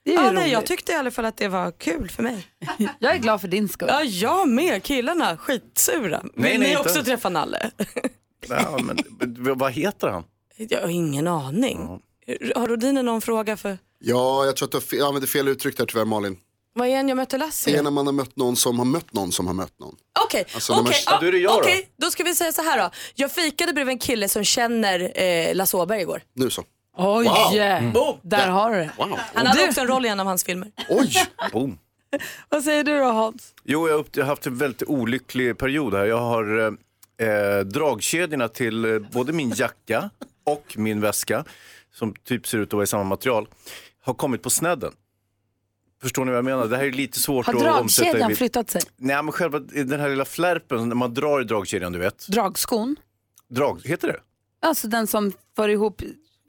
Det är ju Ja, roligt. nej, jag tyckte i alla fall att det var kul för mig. *laughs* jag är glad för din skull. Ja, jag med. Killarna, skitsura. Vill Nej, nej, ni inte också träffa Nalle? Ja, men, *laughs* vad heter han? Jag har ingen aning. Har Rodine någon fråga för? Ja, jag tror att du använder fel uttryck där tyvärr Malin. Vad är en Jag mötte Det är Lassie? när man har mött någon som har mött någon som har mött någon. Okej, Alltså, när man- Ja, då jag då. då ska vi säga så här då. Jag fikade bredvid en kille som känner eh, Lasse Åberg igår. Nu så. Oj, Wow. mm. där har du det. Wow. Han hade Du- också en roll i en av hans filmer. Oj! *laughs* Boom. Vad säger du då Hans? Jo, jag har upp- jag har haft en väldigt olycklig period här. Jag har eh, eh, dragkedjorna till eh, både min jacka och min väska, som typ ser ut att vara i samma material, har kommit på snedden. Förstår ni vad jag menar? Det här är lite svårt Har att omsätta i... dragkedjan flyttat sig? Nej, men själva den här lilla flärpen när man drar i dragkedjan, du vet. Dragskon? Drag, heter det? Alltså den som för ihop...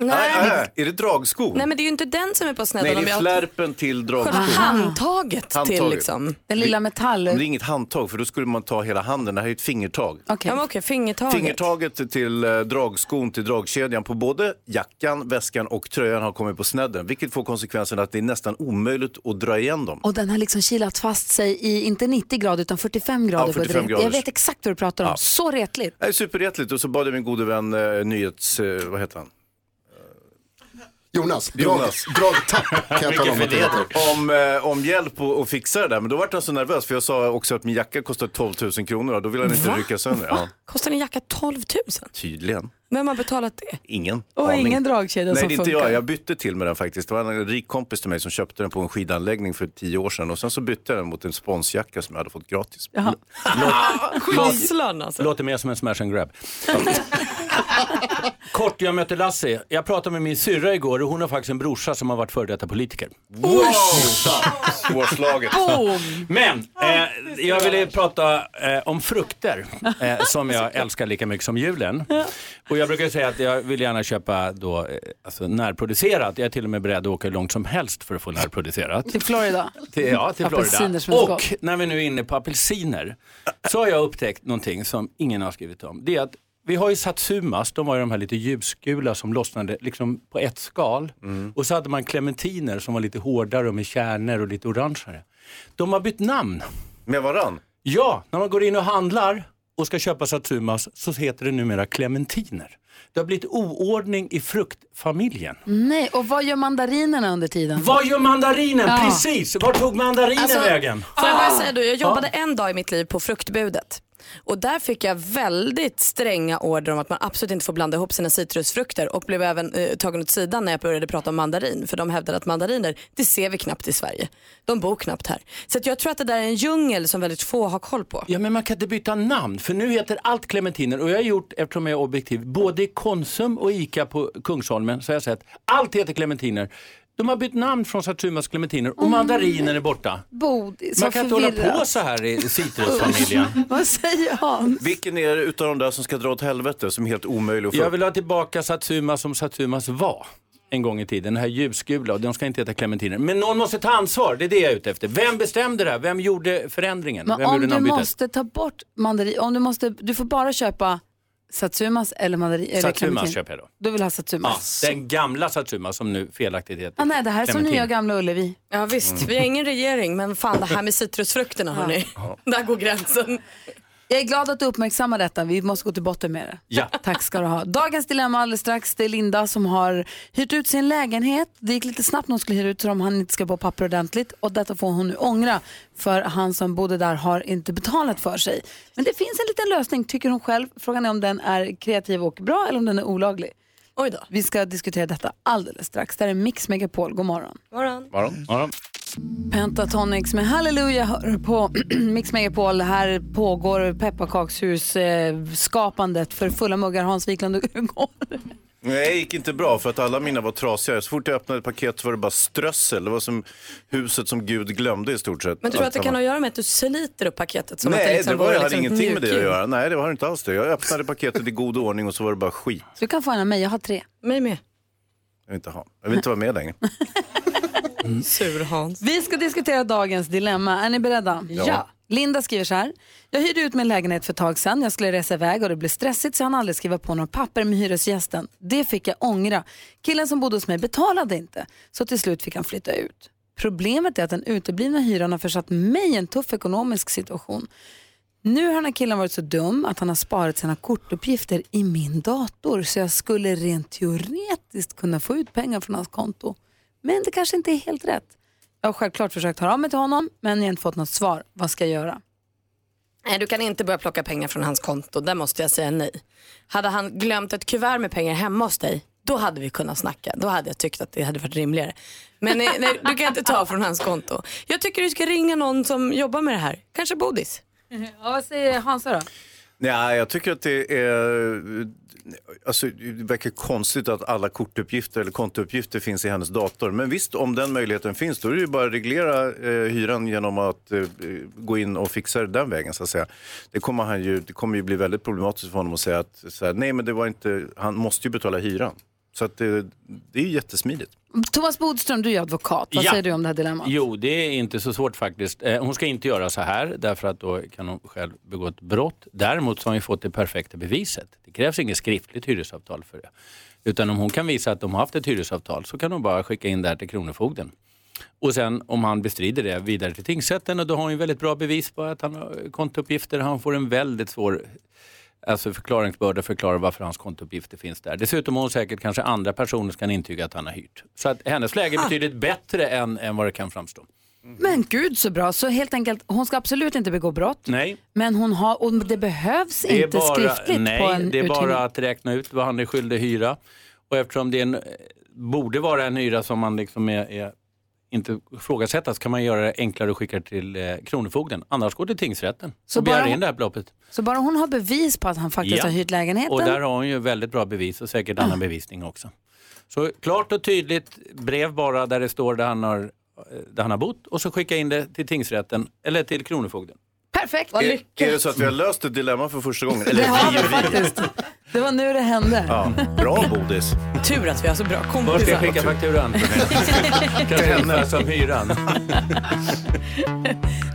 Nej, nej. Är det dragskon? Nej men det är ju inte den som är på snedden. Nej, det är jag- flärpen till Själva dragskon. handtaget till Handtaget. liksom. Den lilla metall... Men det är inget handtag för då skulle man ta hela handen. Det här är ett fingertag. Okej. Ja, men okej, fingertaget. Fingertaget till eh, dragskon till dragkedjan på både jackan, väskan och tröjan har kommit på snedden. Vilket får konsekvensen att det är nästan omöjligt att dra igen dem. Och den har liksom kilat fast sig i, inte 90 grader utan 45 grader. på ett 45 ret. graders. Jag vet exakt vad du pratar om. Ja. Så retligt. Det är superrättligt och så bad jag min gode vän eh, nyhets... Eh, vad heter han? Jonas, drag, Jonas. dragtapp kan jag tala om att det heter. om, eh, om hjälp och, och fixa det där. Men då var han så nervös för jag sa också att min jacka kostar 12 000 kronor och då vill han inte Va? rycka sönder. Ja, Kostar en jacka 12 000? tydligen. Vem har betalat det? Ingen Och aning. ingen dragkedja Nej, som det är inte funkar. jag. Jag bytte till med den faktiskt. Det var en rik kompis till mig som köpte den på en skidanläggning för tio år sedan. Och sen så bytte jag den mot en sponsjacka som jag hade fått gratis. Jaha. *laughs* Alltså. Låter mer som en smash and grab. *laughs* Kort, jag mötte Lassie. Jag pratade med min syrra igår och hon har faktiskt en brorsa som har varit före detta politiker. Wow! Svårslaget. Men eh, jag ville prata eh, om frukter eh, som jag älskar lika mycket som julen. Och jag brukar säga att jag vill gärna köpa då, eh, alltså närproducerat. Jag är till och med beredd att åka hur långt som helst för att få närproducerat. Till Florida. Till, ja, till Apelsiner Florida. som. Och när vi nu är inne på apelsiner så har jag upptäckt någonting som ingen har skrivit om. Det är att vi har ju satsumas, de var ju de här lite ljusgula som lossnade liksom på ett skal. Och så hade man clementiner som var lite hårdare och med kärnor och lite orangeare. De har bytt namn. Med varann? Ja, när man går in och handlar och ska köpa satsumas så heter det numera clementiner. Det har blivit oordning i fruktfamiljen. Nej, och vad gör mandarinerna under tiden? Vad gör mandarinen? Ja. Precis, vart tog mandarinen Alltså, vägen? Får jag bara säga då, jag jobbade en dag i mitt liv på fruktbudet. Och där fick jag väldigt stränga order om att man absolut inte får blanda ihop sina citrusfrukter och blev även eh, tagen åt sidan när jag började prata om mandarin. För de hävdade att mandariner, det ser vi knappt i Sverige. De bor knappt här. Så att jag tror att det där är en djungel som väldigt få har koll på. Ja, men man kan inte byta namn, för nu heter allt clementiner och jag har gjort, eftersom jag är objektiv, både i Konsum och ICA på Kungsholmen så har jag sett, allt heter clementiner. De har bytt namn från Satsumas clementiner och mandariner är borta. Bodis, Man kan inte hålla på så här i *laughs* citrusfamiljen. Vad säger han? Vilken är det utav de där som ska dra åt helvete som är helt omöjlig att få Jag vill ha tillbaka Satsuma som Satsumas var en gång i tiden, den här ljusgula och de ska inte heta clementiner. Men någon måste ta ansvar, det är det jag är ute efter. Vem bestämde det här? Vem gjorde förändringen? Men Vem om gjorde du namnbytet? måste ta bort mandarin, om du måste, du får bara köpa Satsumas eller mandarin. Satsumas köper jag då. Du vill ha Ja, Satsumas? den gamla Satsuma som nu felaktigt heter Ah, nej, det här är som nya Gamla Ullevi. Ja visst, vi har ingen regering men fan det här med citrusfrukterna hörni. Där går gränsen. Jag är glad att du uppmärksammar detta. Vi måste gå till botten med det. Ja. Tack ska du ha. Dagens dilemma alldeles strax. Det är Linda som har hyrt ut sin lägenhet. Det gick lite snabbt när hon skulle hyra ut så om han inte ska på papper ordentligt. Och detta får hon nu ångra för han som bodde där har inte betalat för sig. Men det finns en liten lösning tycker hon själv. Frågan är om den är kreativ och bra eller om den är olaglig. Oj då. Vi ska diskutera detta alldeles strax. Det här är Mix Megapol. God morgon. Morgon. Morgon. Morgon. Pentatonics med Halleluja hör på *clears throat* Mix Megapol. Här pågår pepparkakshus-skapandet för fulla muggar. Hans Wiklund, *laughs* hur går det? Nej, det gick inte bra för att alla mina var trasiga. Så fort jag öppnade ett paket så var det bara strössel. Det var som huset som Gud glömde i stort sett. Men tror du att det kan ha att göra med att du sliter upp paketet? Som att Nej, liksom det var, vore hade liksom ingenting med det att göra. Nej, det har inte alls det. Jag öppnade paketet i god ordning och så var det bara skit. Du kan få en av mig, jag har tre. Mig med. Jag vill inte ha. Jag vill inte vara med längre. *laughs* Sur Hans. Vi ska diskutera dagens dilemma. Är ni beredda? Ja. Linda skriver så här. Jag hyrde ut min lägenhet för ett tag sedan. Jag skulle resa iväg och det blev stressigt så jag hann aldrig skriva på några papper med hyresgästen. Det fick jag ångra. Killen som bodde hos mig betalade inte. Så till slut fick han flytta ut. Problemet är att den uteblivna hyran har försatt mig i en tuff ekonomisk situation. Nu har den här killen varit så dum att han har sparat sina kortuppgifter i min dator så jag skulle rent teoretiskt kunna få ut pengar från hans konto. Men det kanske inte är helt rätt. Jag har självklart försökt höra av mig till honom men jag har inte fått något svar. Vad ska jag göra? Nej, du kan inte börja plocka pengar från hans konto. Där måste jag säga nej. Hade han glömt ett kuvert med pengar hemma hos dig, då hade vi kunnat snacka. Då hade jag tyckt att det hade varit rimligare. Men nej, nej, du kan inte ta från hans konto. Jag tycker du ska ringa någon som jobbar med det här. Kanske Bodis. Ja, vad säger Hansa då? Nej, jag tycker att det är... Alltså, det verkar konstigt att alla kortuppgifter eller kontouppgifter finns i hennes dator. Men visst, om den möjligheten finns, då är det ju bara att reglera eh, hyran genom att eh, gå in och fixa det den vägen. Så att säga. Det, kommer han ju, det kommer ju bli väldigt problematiskt för honom att säga att så här, nej, men det var inte, han måste ju betala hyran. Så att det, det är jättesmidigt. Thomas Bodström, du är advokat. Vad Ja. säger du om det här dilemmat? Jo, det är inte så svårt faktiskt. Eh, Hon ska inte göra så här därför att då kan hon själv begå ett brott. Däremot så har hon fått det perfekta beviset. Det krävs inget skriftligt hyresavtal för det. Utan om hon kan visa att de har haft ett hyresavtal så kan hon bara skicka in det här till Kronofogden. Och sen om han bestrider det vidare till tingsrätten och då har hon ju väldigt bra bevis på att han har kontouppgifter. Han får en väldigt svår alltså förklaringsbörda förklara varför hans kontouppgifter finns där. Dessutom har hon säkert kanske andra personer som kan intyga att han har hyrt. Så att hennes läge är betydligt bättre än, än vad det kan framstå. Men gud så bra. Så helt enkelt, hon ska absolut inte begå brott. Nej. Men hon har, och det behövs Det inte bara, skriftligt nej, på en det är bara att räkna ut vad han är skyldig hyra. Och eftersom det en, borde vara en hyra som man liksom är, är inte ifrågasättas kan man göra det enklare att skicka till eh, Kronofogden. Annars går det till tingsrätten Så och begär in det här beloppet. Så bara hon har bevis på att han faktiskt Ja. har hyrt lägenheten. Och där har hon ju väldigt bra bevis och säkert annan bevisning också. Så klart och tydligt brev bara där det står där han har, eh, där han har bott och så skicka in det till tingsrätten eller till Kronofogden. Perfekt. Är, är det så att vi har löst ett dilemma för första gången? Eller Det har vi vi faktiskt. Det var nu det hände. Ja, bra Bodis. Tur att vi har så bra Var ska kompisar. jag skicka fakturan? *laughs* Kanske henne som hyran. *laughs*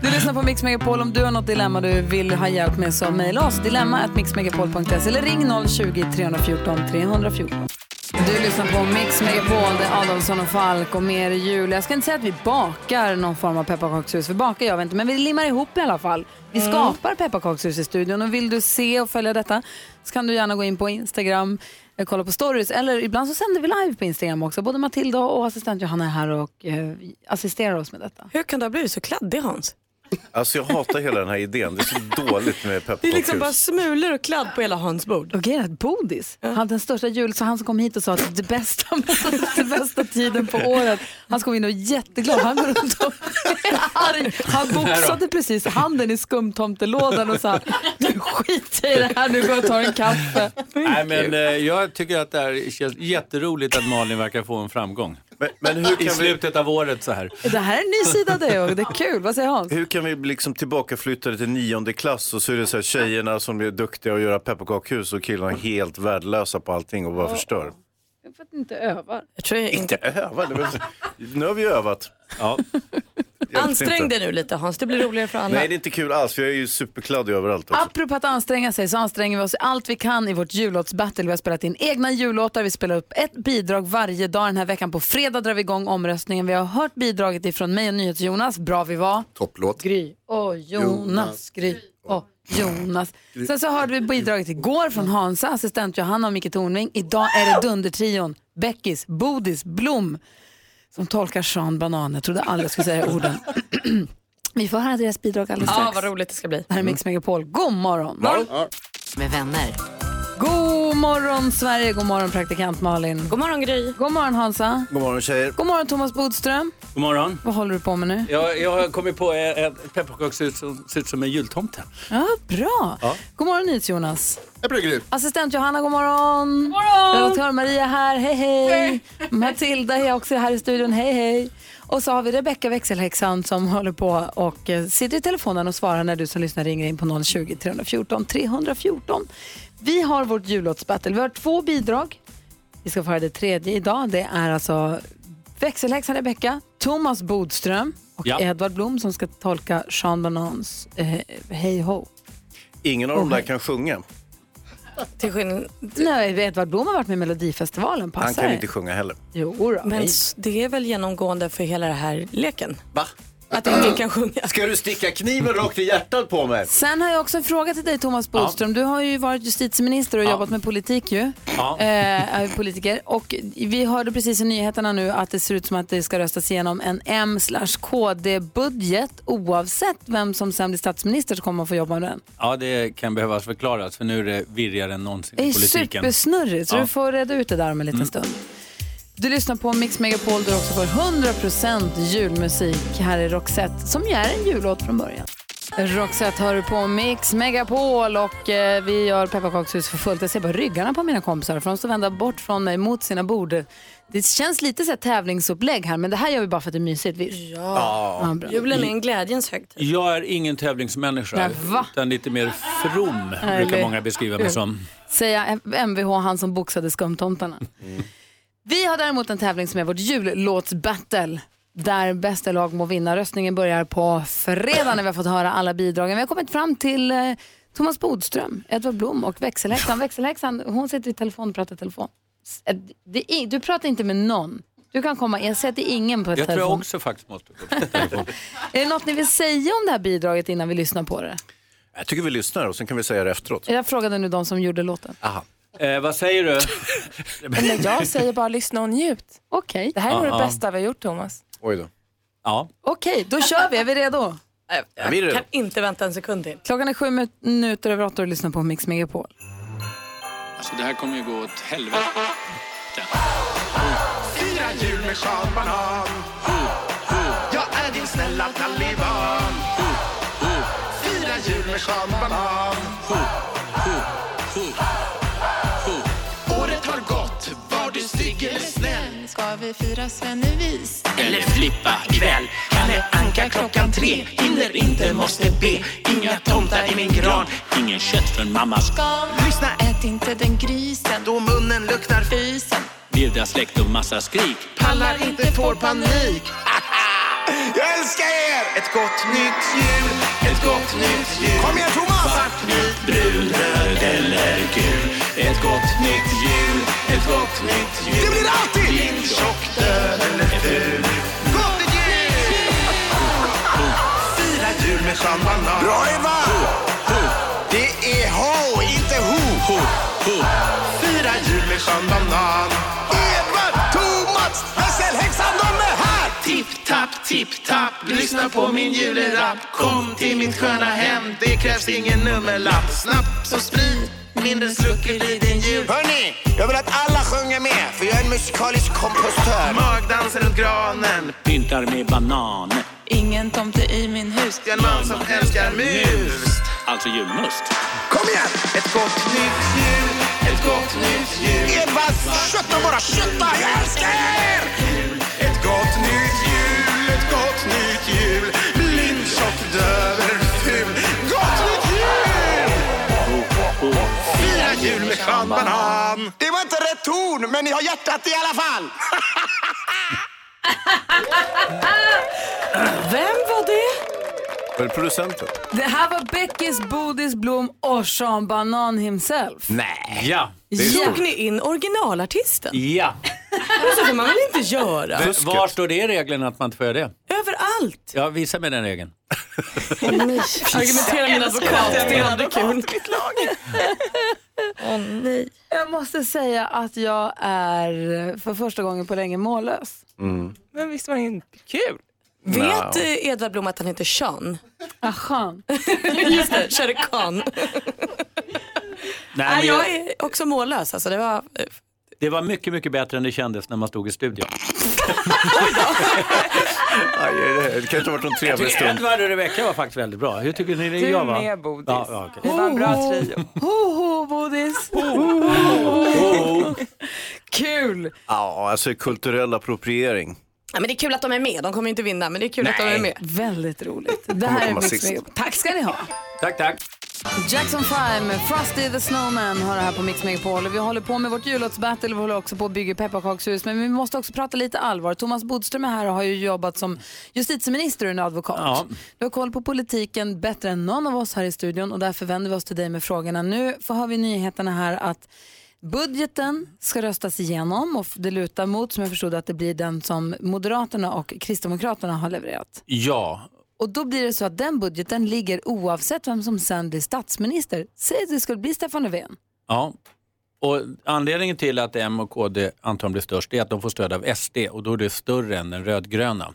Du lyssnar på Mix Megapol. Om du har något dilemma du vill ha hjälp med så mejla oss. Dilemma at mixmegapol.se eller ring 020-314 314. Du lyssnar på Mix Megapol, det är Adolfsson och Falk och mer jul. Jag ska inte säga att vi bakar någon form av pepparkakshus, för bakar gör vi inte, men vi limmar ihop i alla fall. Vi Mm. skapar pepparkakshus i studion och vill du se och följa detta så kan du gärna gå in på Instagram, eh, kolla på stories eller ibland så sänder vi live på Instagram också. Både Matilda och assistent Johanna är här och eh, assisterar oss med detta. Hur kan du ha blivit så kladdig Hans? Alltså jag hatar hela den här idén. Det är så dåligt med Det är pepparkakshus. liksom bara smulor och kladd på hela Hans bord. Och grejen är att Bodis, han den största jul, så han som kom hit och sa att det bästa, *laughs* det bästa tiden på året, han kom in och jätteglad. Han går runt och är *laughs* arg. Han boxade precis handen i skumtomtelådan och sa, nu skiter i det här, nu går jag och tar en kaffe. Nej, men eh, jag tycker att det här känns jätteroligt att Malin verkar få en framgång. Men, men hur I kan vi, slutet av året så här. Det här är en ny sida av dig och det är kul. Vad säger Hans? hur kan vi liksom tillbaka flyttade till nionde klass och så är det så här tjejerna som är duktiga att göra pepparkakshus och killarna helt värdelösa på allting och bara förstör. För att inte övar. Jag tror jag Inte öva, det var... nu har vi övat. Ja. *laughs* Ansträng dig nu lite Hans, det blir roligare för alla. Nej, det är inte kul alls för jag är ju superkladdig överallt också. Apropå att anstränga sig så anstränger vi oss allt vi kan i vårt jullåtsbattle. Vi har spelat in egna jullåtar, vi spelar upp ett bidrag varje dag den här veckan. På fredag drar vi igång omröstningen. Vi har hört bidraget ifrån mig och NyhetsJonas, Bra vi var. Topplåt. Gry och Jonas, Gry och Jonas. Sen så hörde vi bidraget igår från Hansa, assistent Johanna och Micke Tornving. Idag är det Dundertrion, Beckis, Bodis, Blom som tolkar Sean Banan. Jag trodde aldrig jag skulle säga orden. *clears throat* Vi får höra deras bidrag alldeles Ja, strax. vad roligt det ska bli. Det här är Mix Megapol. God morgon! Med vänner. God morgon Sverige, god morgon praktikant Malin. God morgon Gry. God morgon Hansa. God morgon tjejer. God morgon Thomas Bodström. God morgon. Vad håller du på med nu? Jag, jag har kommit på ett ett pepparkakshus som ser ut som en jultomte. Ja, bra. Ja. God morgon NyhetsJonas. Jag blir Gry. Assistent Johanna, god morgon. God morgon. Redaktör Maria här, hej hej. Matilda är också här i studion, hej hej. Och så har vi Rebecka växelhäxan som håller på och eh, sitter i telefonen och svarar när du som lyssnar ringer in på 020 314 314. Vi har vårt jullåtsbattle. Vi har två bidrag. Vi ska få höra det tredje idag. Det är alltså växelhäxan Rebecka, Thomas Bodström och Ja. Edvard Blom som ska tolka Sean Banans eh, Hej Ho. Ingen av dem där kan sjunga. Till skillnad... Nej, Edvard Blom har varit med i Melodifestivalen. Passar Han kan inte sjunga heller. Jo då. Men det är väl genomgående för hela den här leken? Va? Att ingen kan sjunga. Ska du sticka kniven rakt i hjärtat på mig? Sen har jag också en fråga till dig Thomas Bodström. Du har ju varit justitieminister och jobbat med politik ju. Ja. Eh, är politiker. Och vi hörde precis i nyheterna nu att det ser ut som att det ska röstas igenom en M KD-budget oavsett vem som sen blir statsminister så kommer man få jobba med den. Ja, det kan behövas förklaras för nu är det virrigare än någonsin Det i är politiken. supersnurrigt så Ja. du får reda ut det där om en liten stund. Du lyssnar på Mix Megapol där du också får 100% julmusik. Här är Roxette som ju är en jullåt från början. Roxette hör du på Mix Megapol och eh, vi gör pepparkakshus för fullt. Jag ser bara ryggarna på mina kompisar för de står vända bort från mig mot sina bord. Det känns lite så här tävlingsupplägg här men det här gör vi bara för att det är mysigt. Vi... Ja, bra. Julen är en glädjens högtid. Jag är ingen tävlingsmänniska, Nej, va? utan lite mer from Eller- brukar många beskriva mig som. säga Mvh, han som boxade skumtomtarna. Vi har däremot en tävling som är vårt jullåtsbattle. Där bästa lag må vinna. Röstningen börjar på fredag när vi har fått höra alla bidragen. Vi har kommit fram till eh, Thomas Bodström, Edvard Blom och växelhäxan. Växelhäxan, hon sitter i telefon och pratar i telefon. S- eh, Det är, du pratar inte med någon. Du kan komma, jag säger att det är ingen på Jag tror telefon. jag också faktiskt måste gå på *laughs* telefon. Är det något ni vill säga om det här bidraget innan vi lyssnar på det? Jag tycker vi lyssnar och sen kan vi säga det efteråt. Jag frågade nu de som gjorde låten. Aha. Eh, vad säger du? *laughs* Men jag säger bara lyssna och njut. Okej. Det här är nog det bästa vi har gjort Thomas. Oj då. Ja. Okej, då kör vi. Är vi redo? Jag, Ja, vi är jag redo. kan inte vänta en sekund till. Klockan är sju minuter över åtta och du lyssnar på Mix Megapol. Alltså det här kommer ju gå åt helvete. Fira jul med Sean Banan Jag är din snälla taliban Fira jul med Sean Banan vi fira Svennevis? Eller flippa ikväll Kalle Anka klockan tre Hinner inte, måste be Inga tomtar i min gran Ingen kött från mammas Ska Lyssna, ät inte den grisen. då munnen luktar Fysen. Virda släkt och massa skrik. pallar inte får panik Jag älskar er! Ett gott nytt jul, ett gott nytt jul Kom igen Thomas! Svart, vit, brun, röd eller gul Ett gott nytt jul, ett gott nytt jul Det blir alltid! Blind, tjock, död eller ful Gott nytt jul! Fira jul med Sean Banan Bra Eva! Det är ho, inte ho Fira jul med Sean Banan tipp, tapp. Lyssna på min julerapp. Kom till mitt sköna hem, det krävs ingen nummerlapp. Snabbt som sprit, mindre slucker blir din jul. Hörni, jag vill att alla sjunger med, för jag är en musikalisk kompostör. Magdansen runt granen. Pyntar med banan. Ingen tomte i min hus. En man som älskar mus. Alltså julmust. Kom igen! Ett gott nytt jul, ett gott nytt jul. Edvard, kötta bara, kötta! Jag älskar er! Ett gott nytt jul. Blind, tjock, döver, ful. Gott nytt jul! Fira jul med Sean Banan. Det var inte rätt ton, men ni har hjärtat i alla fall. *laughs* Vem var det? Var det producenten? Det här var Beckis, Bodis, Blom och Sean Banan himself. Nej. Ja. Såg ni in originalartisten? Ja. Så får man väl inte göra? Men Var står det i reglerna att man inte får göra det? Överallt. Ja, visa mig den regeln. Argumentera med en advokat, det är aldrig kul. Åh nej. Jag måste säga att jag är för första gången på länge mållös. Men visst var det inte kul? Vet eh, Edvard Blom att han heter Sean? Aha. *laughs* Just det, Shere Khan. Nej, Nej, men jag jag, är också mållös. Alltså, det var, eh, det var mycket, mycket bättre än det kändes när man stod i studion. *laughs* Aj, det, det kanske har varit Jag trevlig stund. Edvard och Rebecca var faktiskt väldigt bra. Hur tycker ni det Du jag var? med Bodis. Ja, ja, okej. Det var en bra trio. Ho, ho, Bodis. Kul! Ja, alltså kulturell appropriering. ja, men det är kul att de är med. De kommer inte vinna, men det är kul att de är med. Väldigt roligt. Det här är Mix. Tack ska ni ha. Tack, tack. Jackson 5 med Frosty the Snowman har det här på Mix Megapol. Vi håller på med vårt jullåtsbattle och vi håller också på att bygga pepparkakshus. Men vi måste också prata lite allvar. Thomas Bodström är här och har ju jobbat som justitieminister och en advokat. Ja. Du har koll på politiken bättre än någon av oss här i studion och därför vänder vi oss till dig med frågorna. Nu har vi nyheterna här att budgeten ska röstas igenom och det lutar mot, som jag förstod att det blir den som Moderaterna och Kristdemokraterna har levererat. Ja, Och då blir det så att den budgeten ligger oavsett vem som sen blir statsminister. Säg att det skulle bli Stefan Löfven. Ja, och anledningen till att M och KD antagligen blir störst är att de får stöd av SD och då är det större än den rödgröna.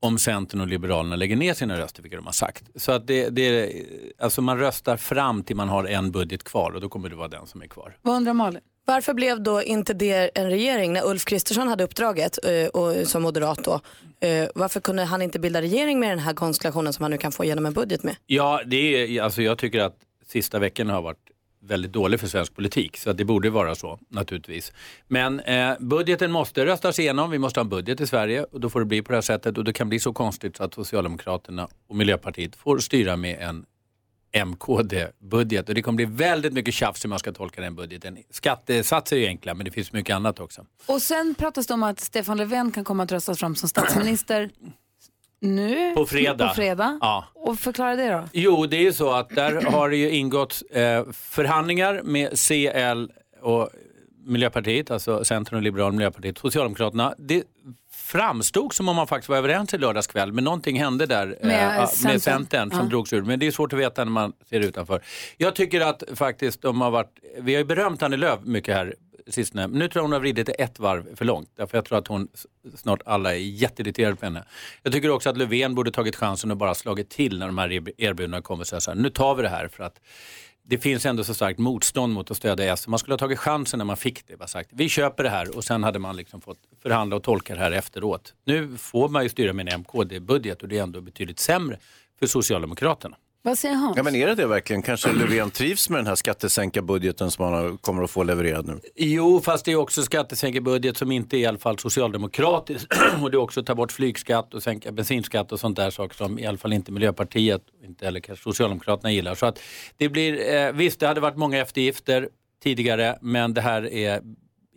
Om Centern och Liberalerna lägger ner sina röster, vilket de har sagt. Så att det, det alltså man röstar fram till man har en budget kvar och då kommer det vara den som är kvar. Vad undrar Malin? Varför blev då inte det en regering när Ulf Kristersson hade uppdraget eh, och, som moderat då? Eh, varför kunde han inte bilda regering med den här konstellationen som han nu kan få igenom en budget med? Ja, det är, alltså jag tycker att sista veckan har varit väldigt dålig för svensk politik. Så det borde vara så naturligtvis. Men eh, budgeten måste röstas igenom. Vi måste ha en budget i Sverige och då får det bli på det här sättet. Och det kan bli så konstigt så att Socialdemokraterna och Miljöpartiet får styra med en MKD-budget. Och det kommer bli väldigt mycket tjafs hur man ska tolka den budgeten. Skattesatser är ju enkla men det finns mycket annat också. Och sen pratas det om att Stefan Löfven kan komma att röstas fram som statsminister nu. På fredag. På fredag. Ja. Och förklara det då. Jo, det är ju så att där har det ju ingått eh, förhandlingar med CL och Miljöpartiet, alltså Centern och Liberal Miljöpartiet, Socialdemokraterna. Det framstod som om man faktiskt var överens i lördags kväll, men någonting hände där Med ja, Centern. med Centern som Ja. drogs ur. Men det är svårt att veta när man ser utanför. Jag tycker att faktiskt de har varit, vi har ju berömt Annie Lööf mycket här sistone. Men nu tror jag hon har vridit det ett varv för långt. Därför jag tror att hon snart alla är jätteirriterade på henne. Jag tycker också att Löfven borde tagit chansen och bara slagit till när de här erb- erbjudandena kommer. och säga Så här, nu tar vi det här för att det finns ändå så starkt motstånd mot att stödja S. Man skulle ha tagit chansen när man fick det. Bara sagt, vi köper det här och sen hade man liksom fått förhandla och tolka det här efteråt. Nu får man ju styra med en MKD-budget och det är ändå betydligt sämre för Socialdemokraterna. Vad säger Hans? Ja, men är det det verkligen? Kanske Löfven trivs med den här skattesänka-budgeten som han kommer att få levererad nu? Jo, fast det är också skattesänkerbudget som inte är i alla fall socialdemokratisk. *clears throat* och det är också att ta bort flygskatt och sänka bensinskatt och sånt där saker som i alla fall inte Miljöpartiet, inte heller kanske Socialdemokraterna gillar. Så att det blir, eh, visst det hade varit många eftergifter tidigare men det här är,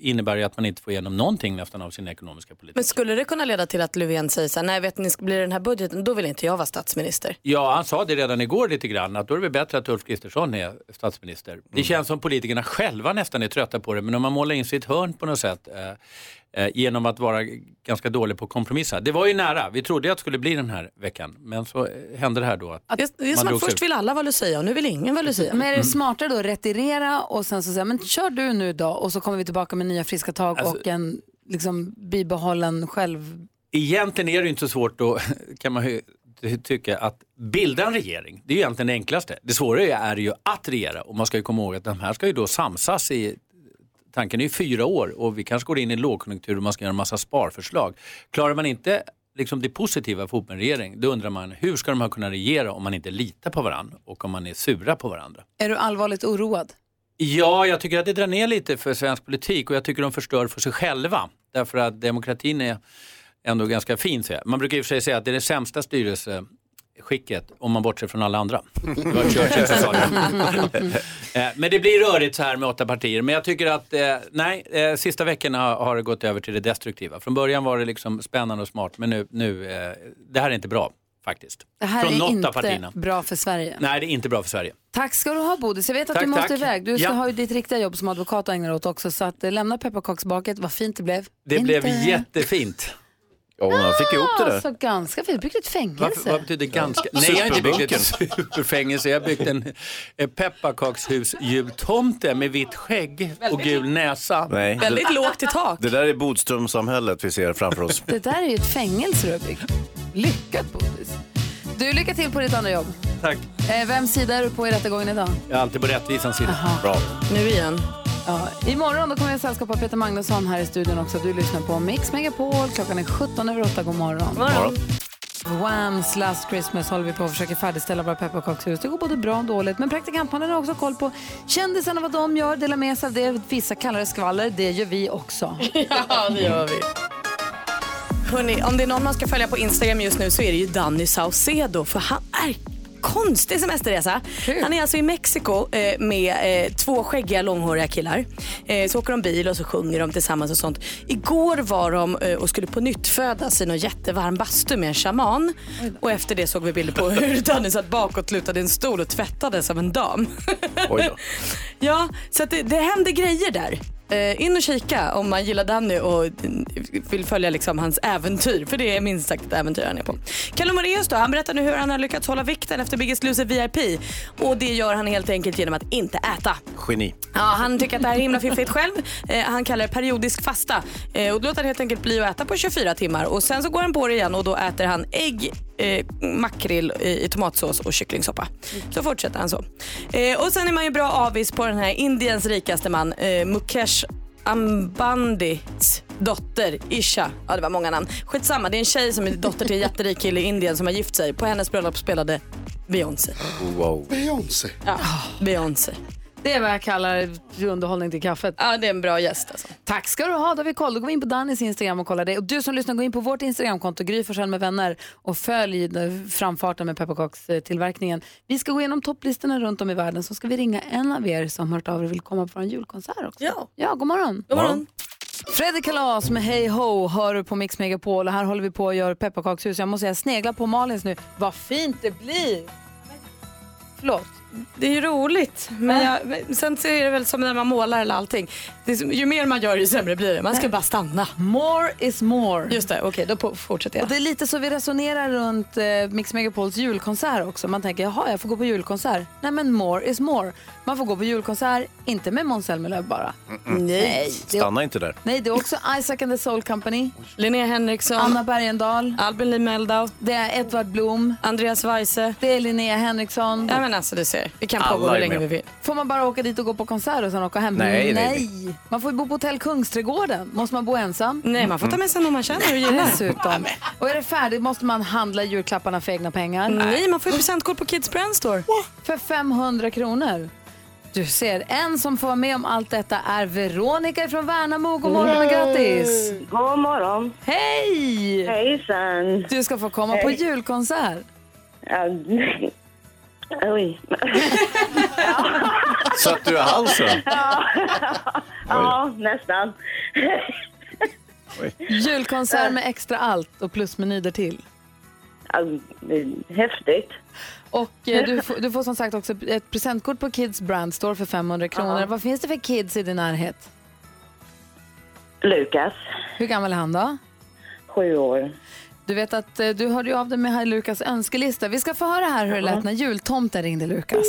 innebär ju att man inte får igenom någonting nästan av sin ekonomiska politik. Men skulle det kunna leda till att Löfven säger så här, nej vet ni, blir det den här budgeten, då vill inte jag vara statsminister. Ja, han sa det redan igår lite grann att då är det väl bättre att Ulf Kristersson är statsminister. Det känns som politikerna själva nästan är trötta på det men om man målar in ett hörn på något sätt eh, eh, genom att vara ganska dålig på att kompromissa. Det var ju nära, vi trodde att det skulle bli den här veckan men så eh, hände det här då. Att Det, det är som att först ur. vill alla vara Lucia och nu vill ingen vara Lucia. Men är det smartare då att retirera och sen så säga, men kör du nu då och så kommer vi tillbaka med nya friska tag Alltså- och en liksom bibehållen egentligen är det inte så svårt då, *laughs* kan man ju tycka, att bilda en regering. Det är ju egentligen det enklaste. Det svåra är ju att regera och man ska ju komma ihåg att de här ska ju då samsas i Tanken är ju fyra år och vi kanske går in i en lågkonjunktur och man ska göra en massa sparförslag. Klarar man inte liksom det positiva för en regering, då undrar man hur ska de här kunna regera om man inte litar på varandra och om man är sura på varandra. Är du allvarligt oroad? Ja, jag tycker att det drar ner lite för svensk politik och jag tycker de förstör för sig själva. Därför att demokratin är ändå ganska fin. Man brukar i och för sig säga att det är det sämsta styrelseskicket om man bortser från alla andra. *laughs* Det var Churchill som sa det. Eh, Men det blir rörigt så här med åtta partier. Men jag tycker att, eh, nej, eh, sista veckorna har det gått över till det destruktiva. Från början var det liksom spännande och smart, men nu, nu det här är inte bra faktiskt. Det här Från är inte partierna. bra för Sverige. Nej, det är inte bra för Sverige. Tack ska du ha Bodis. Jag vet att Tack, du måste tack. iväg. Du ska Ja. ha ju ditt riktiga jobb som advokat och ägna dig åt också. Så att, lämna pepparkaksbaket. Vad fint det blev. Det Inte- blev jättefint. Ja, man fick ihop det där. Alltså, ganska fint. Byggde ett fängelse. Vad, vad betyder ganska? Nej, jag har inte byggt ett superfängelse. Jag har byggt en, en pepparkakshus-jultomte med vitt skägg och gul näsa. Nej, Väldigt det, lågt i tak. det där är Bodströmsamhället vi ser framför oss. *laughs* Det där är ju ett fängelse du har byggt. Lyckat Bodis. Du, lycka till på ditt andra jobb. Tack. Eh, vems sida är du på i rättegången idag? Jag är alltid på rättvisans sida. Bra. Nu igen. Ja, imorgon då kommer jag sällskap av Peter Magnusson här i studion också. Du lyssnar på Mix Megapol. Klockan är 17 över 8. God morgon. morgon. Whams Last Christmas håller vi på att försöka färdigställa våra pepparkakshus. Det går både bra och dåligt. Men praktikantmannen har också koll på kändisarna, vad de gör, delar med sig av det. Vissa kallar det skvaller. Det gör vi också. *laughs* Ja, det gör vi. Hörrni, om det är någon man ska följa på Instagram just nu så är det ju Danny Saucedo för han är konstig semesterresa. Han är alltså i Mexiko eh, med eh, två skäggiga långhåriga killar. Eh, så åker de bil och så sjunger de tillsammans och sånt. Igår var de eh, och skulle på nytt födas i någon jättevarm bastu med en shaman. Och efter det såg vi bilder på hur *laughs* Danny satt bakåt lutad i en stol och tvättades av en dam. Oj då. *laughs* Ja, så att det, det händer grejer där. Eh, in och kika om man gillar Danny och vill följa liksom hans äventyr. För det är minst sagt ett äventyr han är på. Kalle Moraeus då, han berättar nu hur han har lyckats hålla vikten efter Biggest Loser VIP. Och det gör han helt enkelt genom att inte äta. Geni. Ja, han tycker att det här är himla fiffigt själv. Eh, han kallar det periodisk fasta. Eh, och då låter han helt enkelt bli att äta på 24 timmar. Och sen så går han på det igen och då äter han ägg, eh, makrill i, i tomatsås och kycklingsoppa. Så fortsätter han så. Eh, och sen är man ju bra avis på den här Indiens rikaste man, eh, Mukesh Ambandits dotter Isha. Ja det var många namn. Skitsamma, det är en tjej som är dotter till en jätterik kille i Indien som har gift sig. På hennes bröllop spelade Beyoncé. Wow. Beyoncé. Ja, Beyoncé. Det är vad jag kallar underhållning till kaffet. Ja, det är en bra gäst alltså. Tack ska du ha. Då vi koll. Då går vi in på Dannys Instagram och kollar det. Och du som lyssnar, gå in på vårt Instagramkonto, Gry med vänner och följ framfarten med pepparkakstillverkningen. Vi ska gå igenom topplistorna runt om i världen så ska vi ringa en av er som hört av er och vill komma på vår julkonsert också. Ja. Ja, god morgon. God morgon. Fredrik Kalas med Hey Ho hör du på Mix Megapol och här håller vi på att göra pepparkakshus. Jag måste säga, snegla på Malins nu. Vad fint det blir! Förlåt. Det är ju roligt. Men jag, men sen så är det väl som när man målar eller allting. Det är, som- ju mer man gör ju sämre blir det. Man ska bara stanna. More is more. Just det, okej då på, fortsätter jag. Och det är lite så vi resonerar runt eh, Mix Megapols julkonsert också. Man tänker, jaha, jag får gå på julkonsert. Nej, men more is more. Man får gå på julkonsert, inte med Måns Zelmerlöw bara. Mm. Nej. Det är, Stanna inte där. nej, det är också Isaac and the Soul Company, Linnea Henriksson, Anna Bergendahl, Albin Lee Meldau, det är Edvard Blom, Andreas Weise. det är Linnea Henriksson. Ja men alltså du ser, vi kan pågå hur länge vi vill. Får man bara åka dit och gå på konsert och sen åka hem? Nej, nej, Man får ju bo på hotell Kungsträdgården. Måste man bo ensam? Nej man får ta med sig någon man känner och gillar. Dessutom. Och är det färdigt måste man handla julklapparna för egna pengar. Nej man får ju presentkort på Kids Brand Store. För 500 kronor. Du ser, en som får vara med om allt detta är Veronica från Värnamo. God morgon och grattis! God morgon. Hej! Hejsan. Du ska få komma på julkonsert. Ja, Oj. *laughs* Satt du i halsen? Ja, ja nästan. Julkonsert med extra allt och plusmeny där till. Ja, det är häftigt. Och eh, du, får, du får som sagt också ett presentkort på Kids Brand Store för 500 kronor. Ja. Vad finns det för kids i din närhet? Lukas, Hur gammal är han då? sju år. Du vet att eh, du hörde ju av dig med här Lukas önskelista. Vi ska få höra här hur det lät när jultomten ringde Lukas.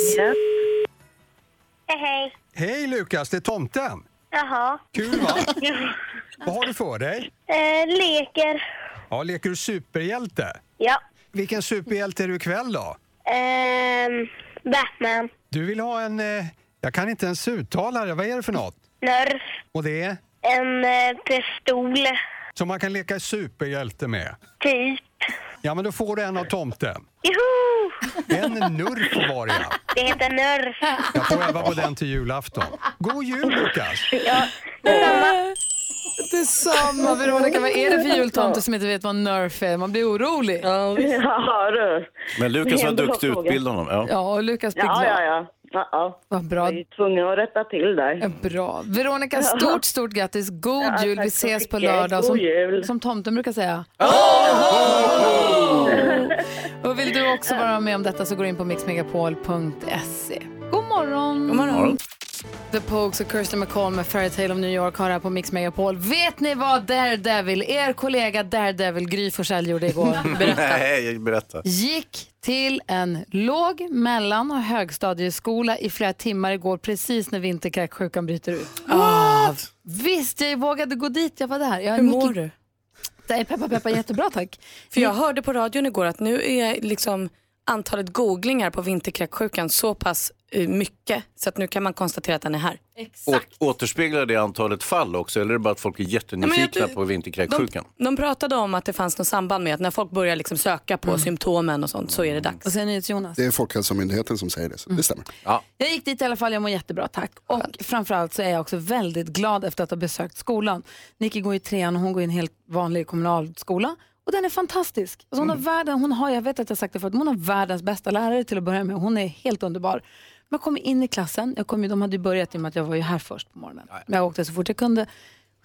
Hej, hej. Hej Lukas, det är tomten. Jaha. Kul va? *laughs* Vad har du för dig? Eh, leker. Ja, leker du superhjälte? Ja. Vilken superhjälte är du ikväll då? Ehm, Batman. Du vill ha en, eh, jag kan inte ens uttala det, vad är det för något? Nerf. Och det är? En eh, pistol. Som man kan leka superhjälte med. Typ. Ja, men då får du en av tomten. Joho! En Nerf var det ja. Det heter Nerf. Jag får öva på den till julafton. God jul Lukas! Ja, detsamma. Detsamma Veronica, vad är det för jultomte som inte vet vad Nerf är? Man blir orolig. Ja, du. Men Lukas var duktig utbilda honom. Ja. Ja, och Lukas blir Ja, glad. ja, ja. ja, ja. Vad bra. Jag är tvungen att rätta till där. Bra. Veronica, stort, stort grattis. God Ja, jul. tack Vi så ses på mycket. lördag. God Som, jul. som tomten brukar säga. *laughs* Och vill du också vara med om detta så går du in på mixmegapol.se. God morgon! God morgon. The Pogues och Kirsten McCall med Fairytale of New York har här på Mix Megapol. Vet ni vad Daredevil, er kollega Daredevil Gry Forssell gjorde igår? *laughs* Berätta. Nej, berätta. Gick till en låg, mellan och högstadieskola i flera timmar igår precis när vinterkräksjukan bryter ut. Ah, visst, jag vågade gå dit. Jag var där. Jag Hur mår du? Det är peppa peppa jättebra tack. För jag hörde på radion igår att nu är liksom antalet googlingar på vinterkräksjukan så pass mycket så att nu kan man konstatera att den är här. Å- återspeglar det antalet fall också eller är det bara att folk är jättenyfikna Ja, på vinterkräksjukan? De pratade om att det fanns något samband med att när folk börjar liksom söka på symptomen och sånt så är det dags. Och sen Jonas. Det är Folkhälsomyndigheten som säger det, så det stämmer. Jag gick dit i alla fall, jag mår jättebra tack. Och framförallt så är jag också väldigt glad efter att ha besökt skolan. Nicky går i trean och hon går i en helt vanlig kommunal skola. Och den är fantastisk. Alltså hon, har världen, hon har, jag vet att jag sagt det förut, men hon har världens bästa lärare till att börja med. Hon är helt underbar. Men jag kom in i klassen, jag kom, de hade ju börjat i och med att jag var ju här först på morgonen. Men jag åkte så fort jag kunde. Och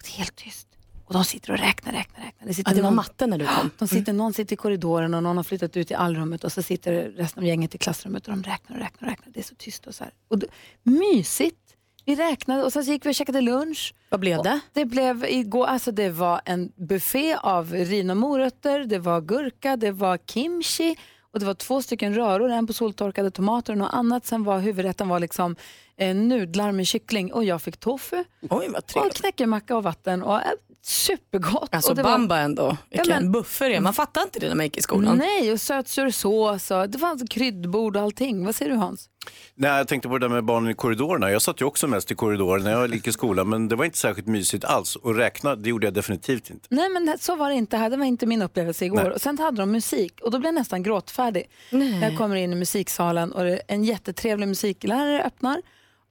det är helt tyst. Och de sitter och räknar, räknar, räknar. Det, sitter Ja, det var någon- matte när du kom. De sitter, Någon sitter i korridoren och någon har flyttat ut i allrummet och så sitter resten av gänget i klassrummet och de räknar och räknar och räknar. Det är så tyst och så här. Och då, mysigt. Vi räknade och sen så gick vi och käkade lunch. Vad blev det? Det blev igår, alltså det var en buffé av rina morötter, det var gurka, det var kimchi och det var två stycken röror, en på soltorkade tomater och något annat. Sen var huvudrätten var liksom eh, nudlar med kyckling och jag fick tofu. Oj, vad och trevligt. knäckemacka och vatten och eh, supergott. Alltså och det var- bamba ändå, vilken Ja, men- buffer det är. Man fattar inte det när man gick i skolan. Nej, och sötsursås och det fanns kryddbord och allting. Vad säger du Hans? Nej, jag tänkte på det där med barnen i korridorerna. Jag satt ju också mest i korridoren när jag gick i skolan, men det var inte särskilt mysigt alls. Och räkna, det gjorde jag definitivt inte. Nej men så var det inte här, det var inte min upplevelse igår. Nej. Och sen hade de musik och då blev jag nästan gråtfärdig. Jag kommer in i musiksalen och en jättetrevlig musiklärare öppnar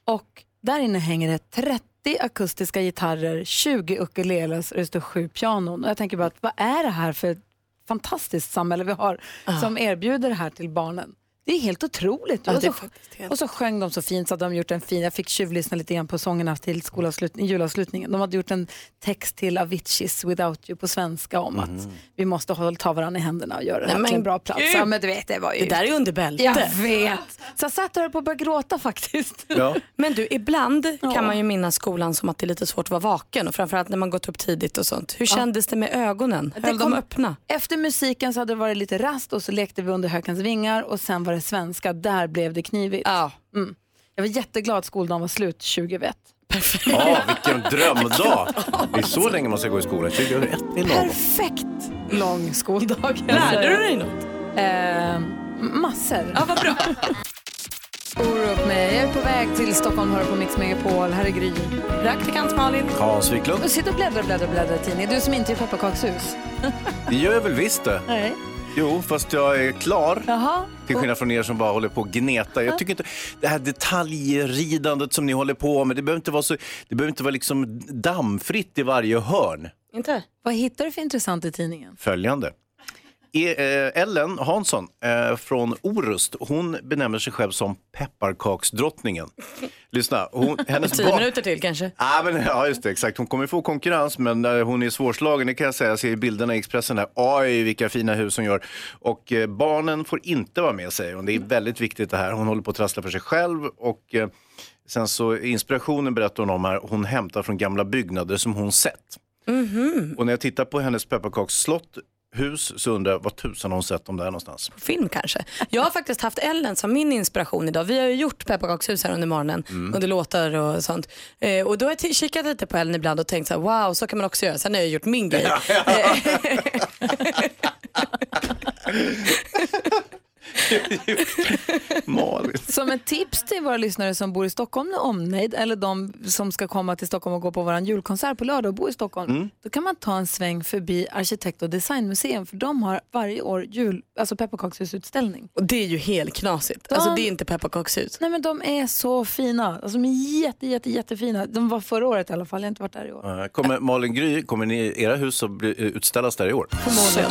och där inne hänger det 30 akustiska gitarrer, 20 ukuleles och det står sju pianon. Och jag tänker bara, att, vad är det här för fantastiskt samhälle vi har som erbjuder det här till barnen? Det är helt otroligt. Ja, och, det är så, helt- och så sjöng de så fint så att de gjort en fin, jag fick tjuvlyssna lite grann på sångerna till julavslutningen. De hade gjort en text till Aviciis Without You på svenska om att vi måste hålla, ta varandra i händerna och göra det Nej, här men till en bra plats. Ja, men du vet, det, var ju... Det där är under bälte. Jag vet. Så jag satt där och på att börja gråta faktiskt. *laughs* Men du, ibland kan man ju minnas skolan som att det är lite svårt att vara vaken och framförallt när man gått upp tidigt och sånt. Hur Ja. kändes det med ögonen? Det Höll kom- de öppna? Efter musiken så hade det varit lite rast och så lekte vi under hökens vingar och sen var det svenska. Där blev det knivigt. Mm. Jag var jätteglad att skoldagen var slut 2001. Ja, vilken drömdag! Det är så länge man ska gå i skolan. 2001 är lagom. Perfekt lång skoldag. *laughs* Lärde du dig något? Eh, massor. Ja, vad bra. Orup med. Jag är på väg till Stockholm, hör på Mix Megapol. Här är Gry. Praktikant Malin. Hans Wiklund. Och sitter och bläddrar bläddrar och bläddrar i tidningen. Du som inte är i pepparkakshus. Det gör jag väl visst det. Nej. Jo, fast jag är klar. Jaha. Till skillnad från er som bara håller på och gneta. Jag tycker inte, det här detaljridandet som ni håller på med, det behöver inte vara, så, det behöver inte vara liksom dammfritt i varje hörn. Inte? Vad hittar du för intressant i tidningen? Följande. E- eh, Ellen Hansson eh, från Orust, hon benämner sig själv som pepparkaksdrottningen. *laughs* Lyssna, hon, hennes Tio barn... minuter till kanske. Ja, men, ja, just det. Exakt. Hon kommer få konkurrens, men eh, hon är svårslagen. Det kan jag säga. Jag ser bilderna i Expressen där. Oj, vilka fina hus hon gör. Och eh, barnen får inte vara med, säger hon. Det är väldigt viktigt det här. Hon håller på att trassla för sig själv. Och eh, sen så inspirationen berättar hon om här. Hon hämtar från gamla byggnader som hon sett. Mhm. Och när jag tittar på hennes pepparkaksslott hus så undrar jag vad tusan har hon sett dem där någonstans? film kanske. Jag har faktiskt haft Ellen som min inspiration idag. Vi har ju gjort pepparkakshus här under morgonen Mm. under låtar och sånt. Eh, och då har jag kikat lite på Ellen ibland och tänkt så här, wow så kan man också göra. Sen har jag gjort min grej. *laughs* *laughs* *laughs* *laughs* Malin. Som ett tips till våra lyssnare som bor i Stockholm med omnejd eller de som ska komma till Stockholm och gå på vår julkonsert på lördag och bo i Stockholm. Mm. Då kan man ta en sväng förbi Arkitekt och designmuseum för de har varje år jul, alltså pepparkakshusutställning. Och det är ju helt knasigt. De- Alltså det är inte pepparkakshus. Nej men de är så fina. Alltså, de är jätte, jätte, jättefina. De var förra året i alla fall, jag har inte varit där i år. Kommer Malin Gry, kommer ni, era hus att utställas där i år? Förmodligen.